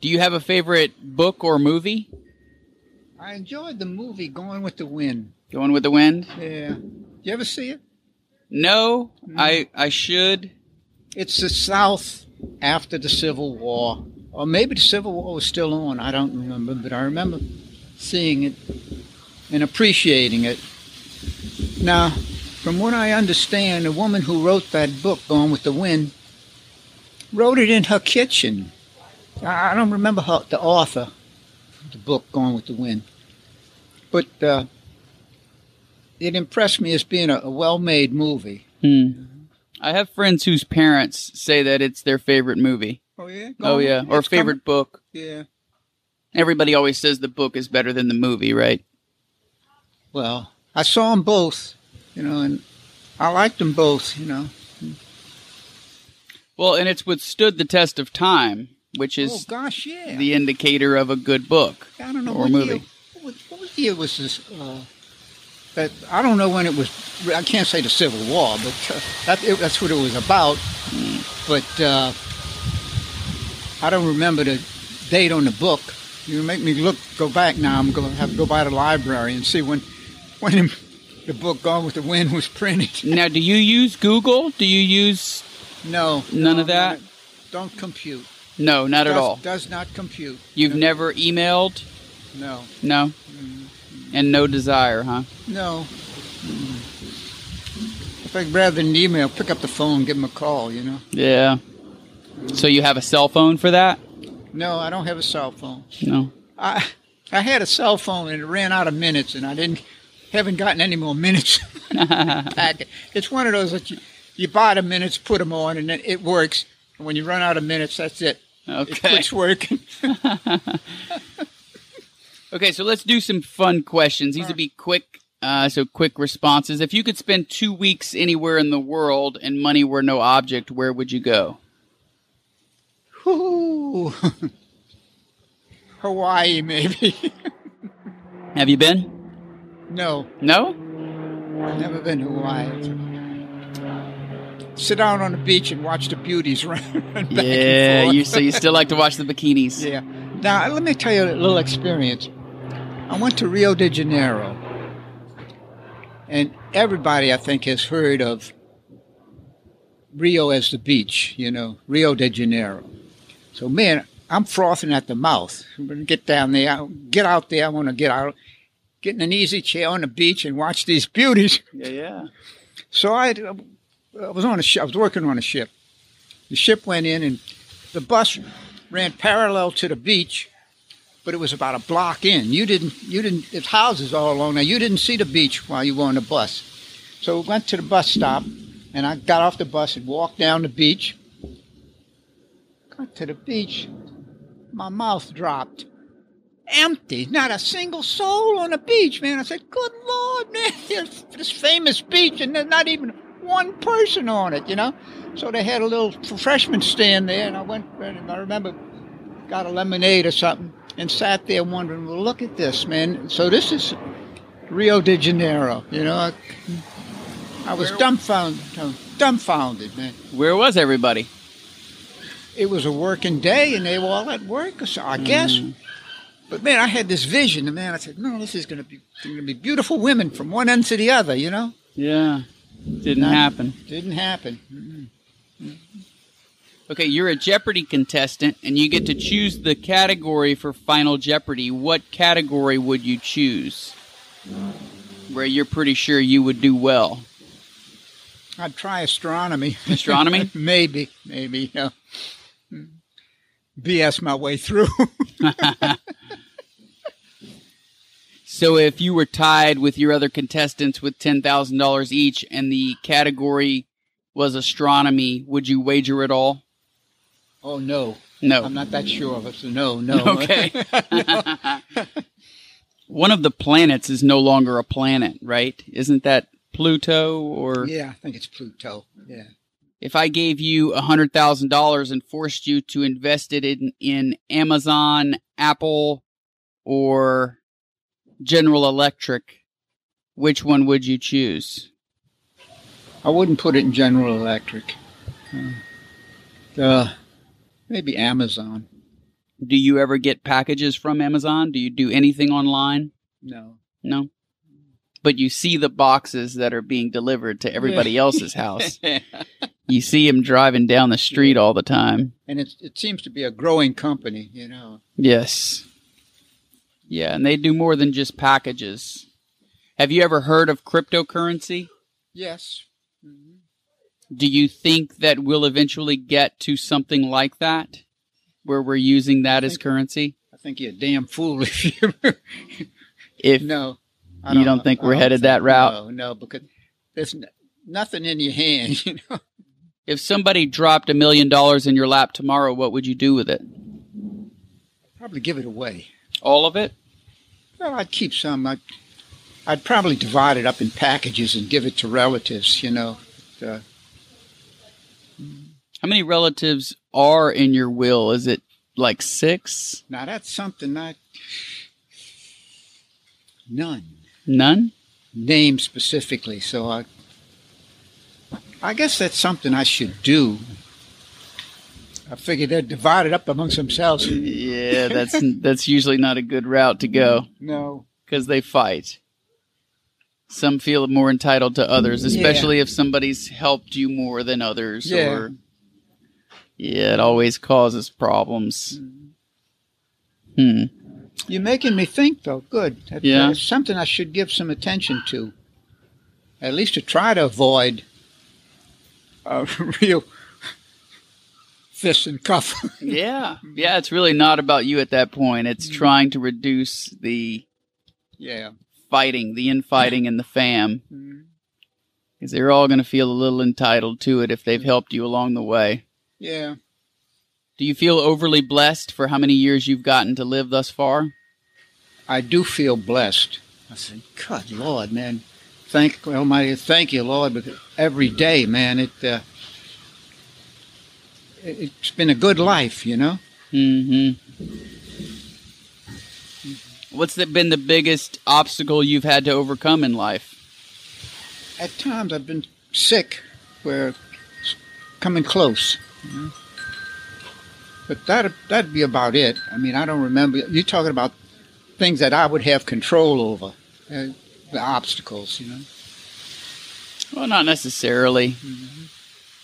Do you have a favorite book or movie? I enjoyed the movie Going with the Wind. Going with the Wind? Yeah. You ever see it? No, mm. I I should. It's the South after the Civil War, or maybe the Civil War was still on. I don't remember, but I remember seeing it and appreciating it. Now, from what I understand, the woman who wrote that book, Gone with the Wind, wrote it in her kitchen. I don't remember her, the author of the book, Gone with the Wind, but uh, it impressed me as being a, a well-made movie. Hmm. I have friends whose parents say that it's their favorite movie. Oh yeah. Oh yeah, or favorite book. Yeah. Everybody always says the book is better than the movie, right? Well, I saw them both, you know, and I liked them both, you know. Well, and it's withstood the test of time, which oh is gosh, yeah. the indicator of a good book. I don't know or movie. year. What, what year was this? Uh, that I don't know when it was. I can't say the Civil War, but uh, that it, that's what it was about. But uh, I don't remember the date on the book. You make me look. Go back now. I'm going to have to go by the library and see when when the book Gone with the Wind was printed. Now, do you use Google? Do you use No, None no, of that? Don't compute. no, not at all. Does not compute. You've no, never emailed? No. No. And no desire, huh? No. If I rather than email, pick up the phone, give them a call. You know. Yeah. So you have a cell phone for that? No, I don't have a cell phone. No. I I had a cell phone and it ran out of minutes, and I didn't haven't gotten any more minutes. Packet. It's one of those that you you buy the minutes, put them on, and then it works. And when you run out of minutes, that's it. It Okay. quits working. Okay, so let's do some fun questions. These will be quick, uh, so quick responses. If you could spend two weeks anywhere in the world and money were no object, where would you go? Hawaii, maybe. Have you been? No, No? I've never been to Hawaii. Sit down on the beach and watch the beauties run, Yeah, and forth. you so you still like to watch the bikinis. Yeah. Now let me tell you a little experience. I went to Rio de Janeiro, and everybody I think has heard of Rio as the beach. You know, Rio de Janeiro. So man, I'm frothing at the mouth. I'm gonna get down there, get out there. I want to get out, get in an easy chair on the beach and watch these beauties. Yeah, yeah. So I, I was on a ship. I was working on a ship. The ship went in, and the bus ran parallel to the beach, but it was about a block in. You didn't. You didn't. There's houses all along Now You didn't see the beach while you were on the bus. So we went to the bus stop, and I got off the bus and walked down the beach. Got to the beach, my mouth dropped. Empty, not a single soul on the beach, man. I said, "Good Lord, man, this, this famous beach, and there's not even one person on it, you know. So they had a little refreshment stand there, and I went. And I remember got a lemonade or something, and sat there wondering, well, look at this, man. So this is Rio de Janeiro, you know. I, I was dumbfounded, dumbfounded, man. Where was everybody? It was a working day, and they were all at work, so I guess. Mm. Mm. But man, I had this vision, and man, I said, no, this is going to be going to be beautiful women from one end to the other, you know. Yeah. Didn't Not- happen. Didn't happen. Okay, you're a Jeopardy contestant and you get to choose the category for Final Jeopardy. What category would you choose? Where you're pretty sure you would do well. I'd try astronomy. Astronomy? maybe, maybe. You. BS my way through. So if you were tied with your other contestants with $10,000 each and the category was astronomy, would you wager at all? oh no, No. I'm not that sure of it. So no, no. Okay. One of the planets is no longer a planet, right? Isn't that Pluto or yeah, I think it's Pluto. Yeah. if I gave you $100,000 and forced you to invest it in, in Amazon, Apple, or General Electric, which one would you choose? I wouldn't put it in General Electric. Uh, maybe Amazon. Do you ever get packages from Amazon? Do you do anything online? No. No. But you see the boxes that are being delivered to everybody else's house. You see them driving down the street all the time. and it it seems to be a growing company. You know. Yes. Yeah, and they do more than just packages. Have you ever heard of cryptocurrency? Yes. Do you think that we'll eventually get to something like that where we're using that as currency? I think you're a damn fool if you. If no. I You don't think we're headed think- that route? No, no, because there's n- nothing in your hand. You know. if somebody dropped a million dollars in your lap tomorrow, what would you do with it? Probably give it away. All of it? Well, I'd keep some. I'd, I'd probably divide it up in packages and give it to relatives. You know. Uh, How many relatives are in your will? Is it like six? now that's something I. None. None? name specifically, so I I guess that's something I should do. I figure they're divided up amongst themselves. Yeah, that's that's usually not a good route to go No. because they fight. Some feel more entitled to others, especially if somebody's helped you more than others. Yeah. Or yeah, it always causes problems. Mm-hmm. Hmm. You're making me think though. Good. That, uh, Yeah. That's something I should give some attention to. At least to try to avoid uh, a real fist and cuff. Yeah, yeah. It's really not about you at that point. It's trying to reduce the yeah. fighting, the infighting, and the fam. Because they're all going to feel a little entitled to it if they've helped you along the way. Yeah. Do you feel overly blessed for how many years you've gotten to live thus far? I do feel blessed. I said, God, Lord, man, thank Almighty, thank you, Lord, because every day, man, it, uh, it it's been a good life, you know. Mm-hmm. What's the, been the biggest obstacle you've had to overcome in life? At times, I've been sick, where it's coming close. You know? But that that'd be about it. I mean, I don't remember. You're talking about things that I would have control over, uh, the obstacles, you know. Well, not necessarily.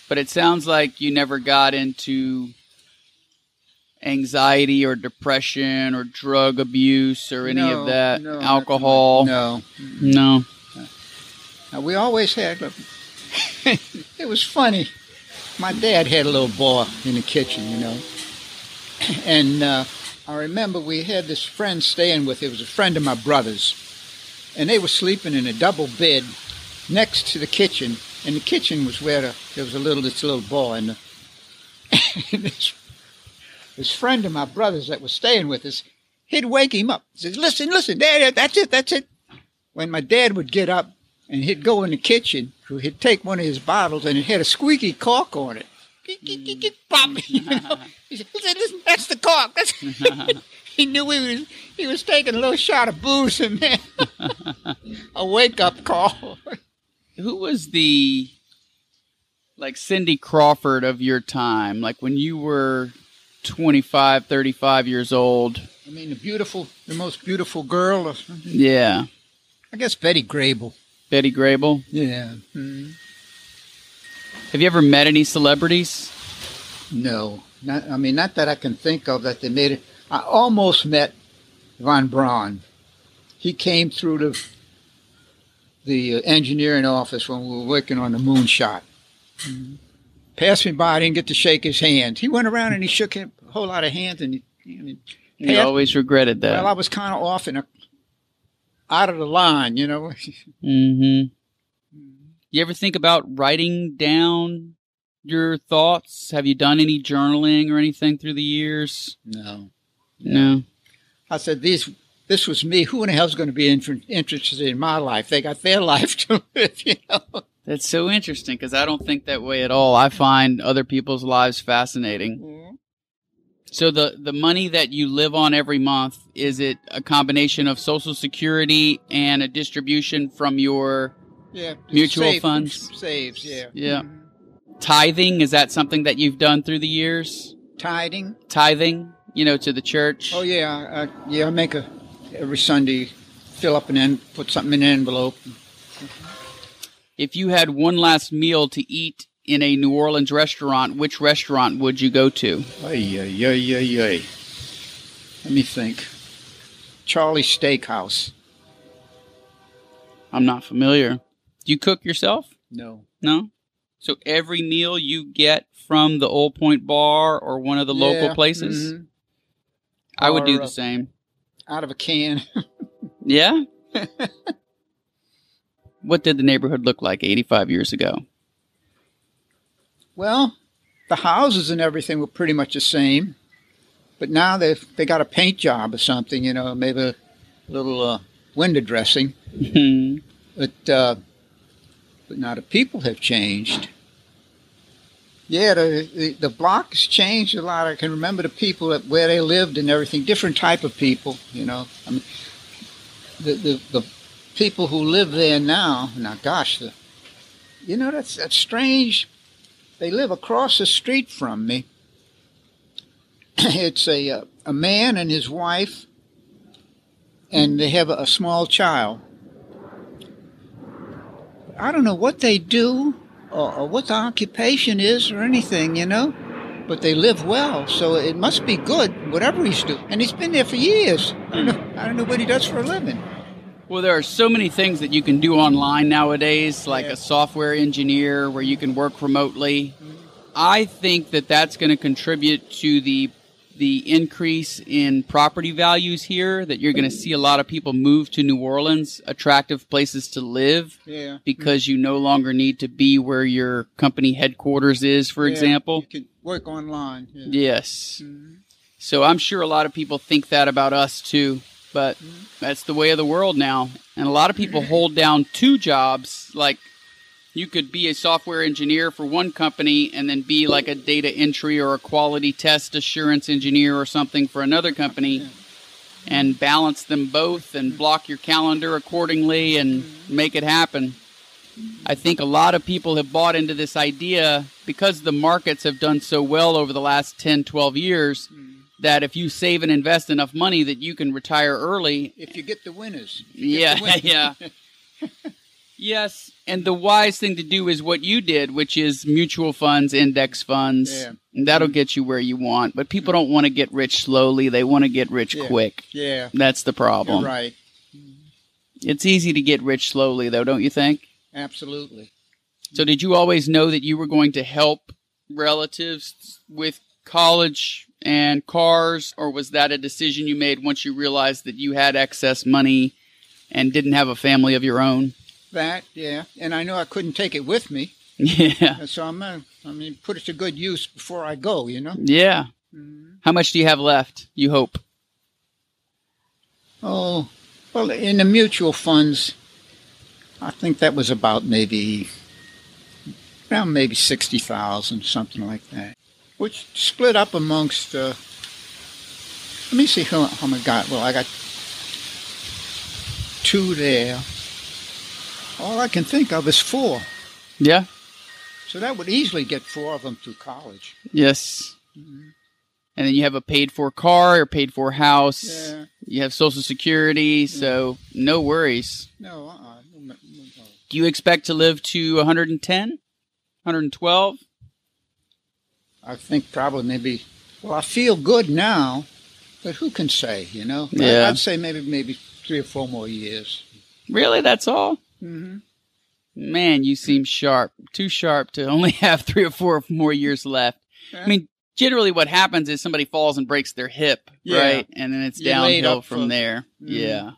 But it sounds like you never got into anxiety or depression or drug abuse or any No, of that. no, Alcohol. No, No. Now, we always had. it was funny. My dad had a little bar in the kitchen, you know, and uh, I remember we had this friend staying with. It was a friend of my brother's, and they were sleeping in a double bed next to the kitchen. And the kitchen was where the, there was a little this little bar, and, the, and this this friend of my brother's that was staying with us, he'd wake him up. He says, "Listen, listen, Dad, that's it, that's it." When my dad would get up, and he'd go in the kitchen. He'd take one of his bottles, and it had a squeaky cork on it. Pop, you know? He said, "Listen, that's the cork." That's he knew he was he was taking a little shot of booze in there. a wake up call. Who was the like Cindy Crawford of your time? Like when you were 25, 35 years old. I mean, the beautiful, the most beautiful girl. Yeah. I guess Betty Grable. Betty Grable. Yeah. Mm. Have you ever met any celebrities? No. Not, I mean, not that I can think of that they made it. I almost met Von Braun. He came through the the engineering office when we were working on the moonshot. Mm-hmm. Passed me by, I didn't get to shake his hand. He went around and he shook a whole lot of hands, and he, he, he always regretted that. Well, I was kind of off in a out of the line, you know. mm-hmm. You ever think about writing down your thoughts? Have you done any journaling or anything through the years? No. No. I said, these, this was me. Who in the hell's going to be in, interested in my life? They got their life to live, you know. That's so interesting because I don't think that way at all. I find other people's lives fascinating. Mm-hmm. So the the money that you live on every month is it a combination of Social Security and a distribution from your yeah, mutual save, funds? Saves, yeah. Yeah. Mm-hmm. Tithing is that something that you've done through the years? Tithing. Tithing, you know, to the church. Oh yeah, uh, yeah. I make a every Sunday, fill up an en- put something in an envelope. If you had one last meal to eat in a New Orleans restaurant, which restaurant would you go to? Ay, ay, ay, ay, ay. Let me think. Charlie Steakhouse. I'm not familiar. Do you cook yourself? No. No? So every meal you get from the Old Point Bar or one of the Yeah, local places? mhm. I would do the same. Out of a can. Yeah? what did the neighborhood look like 85 years ago? well, the houses and everything were pretty much the same, but now they've they got a paint job or something. You know, maybe a little uh, window dressing. Mhm. But uh, but now the people have changed. Yeah, the, the the block has changed a lot. I can remember the people where they lived and everything. Different type of people, you know. I mean, the the, the people who live there now. Now, gosh, the, you know that's that's strange. They live across the street from me. it's a uh, a man and his wife, and they have a, a small child. I don't know what they do or, or what the occupation is or anything, you know, but they live well, so it must be good, whatever he's doing. And he's been there for years. I don't hmm. know, I don't know what he does for a living. Well, there are so many things that you can do online nowadays, like Yeah. a software engineer where you can work remotely. Hmm. I think that that's going to contribute to the the increase in property values here. That you're going to see a lot of people move to New Orleans, attractive places to live, Yeah. because you no longer need to be where your company headquarters is, for Yeah, example. You can work online. Yeah. Yes. Mhm. So I'm sure a lot of people think that about us too, but that's the way of the world now. And a lot of people hold down two jobs. Like you could be a software engineer for one company and then be like a data entry or a quality test assurance engineer or something for another company and balance them both and block your calendar accordingly and make it happen. I think a lot of people have bought into this idea because the markets have done so well over the last 10, 12 years that if you save and invest enough money that you can retire early. If you get the winners. You Yeah, the winners. yeah. Yes, and the wise thing to do is what you did, which is mutual funds, index funds. Yeah. And that'll get you where you want. But people don't want to get rich slowly, they want to get rich Yeah. quick. yeah. That's the You're problem. right. It's easy to get rich slowly, though, don't you think? Absolutely. So, did you always know that you were going to help relatives with college and cars, or was that a decision you made once you realized that you had excess money and didn't have a family of your own? That, yeah. And I know I couldn't take it with me. Yeah. So I'm, gonna, I mean, put it to good use before I go, you know? Yeah. Mm-hmm. How much do you have left? You hope. Oh, well, in the mutual funds, I think that was about maybe around maybe sixty thousand, something like that, which split up amongst. Uh, let me see how, how I got. Well, I got two there. All I can think of is four. Yeah. So that would easily get four of them through college. Yes. And then you have a paid for car or paid for house. Yeah. You have Social Security, so no worries. No, uh-uh. no, no, no. Do you expect to live to 110? 112? I think probably maybe. Well, I feel good now, but who can say? You know. Yeah. I'd say maybe maybe three or four more years. Really? That's all? Mm-hmm. Man, you seem sharp. Too sharp to only have three or four more years left. I mean, generally what happens is somebody falls and breaks their hip, Yeah. right? And then it's You're downhill from for- there. Mhm. Yeah.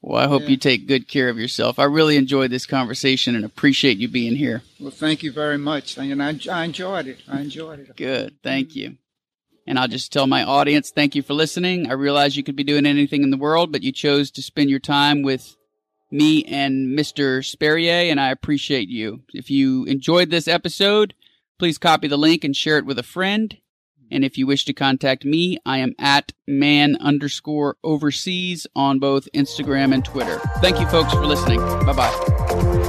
Well, I hope Yeah. you take good care of yourself. I really enjoyed this conversation and appreciate you being here. Well, thank you very much, and I, I enjoyed it. I enjoyed it. Good. Thank you. And I'll just tell my audience thank you for listening. I realize you could be doing anything in the world, but you chose to spend your time with me and Mr. Sperrier, and I appreciate you. If you enjoyed this episode, please copy the link and share it with a friend. And if you wish to contact me, I am at man underscore overseas on both Instagram and Twitter. Thank you, folks, for listening. Bye bye.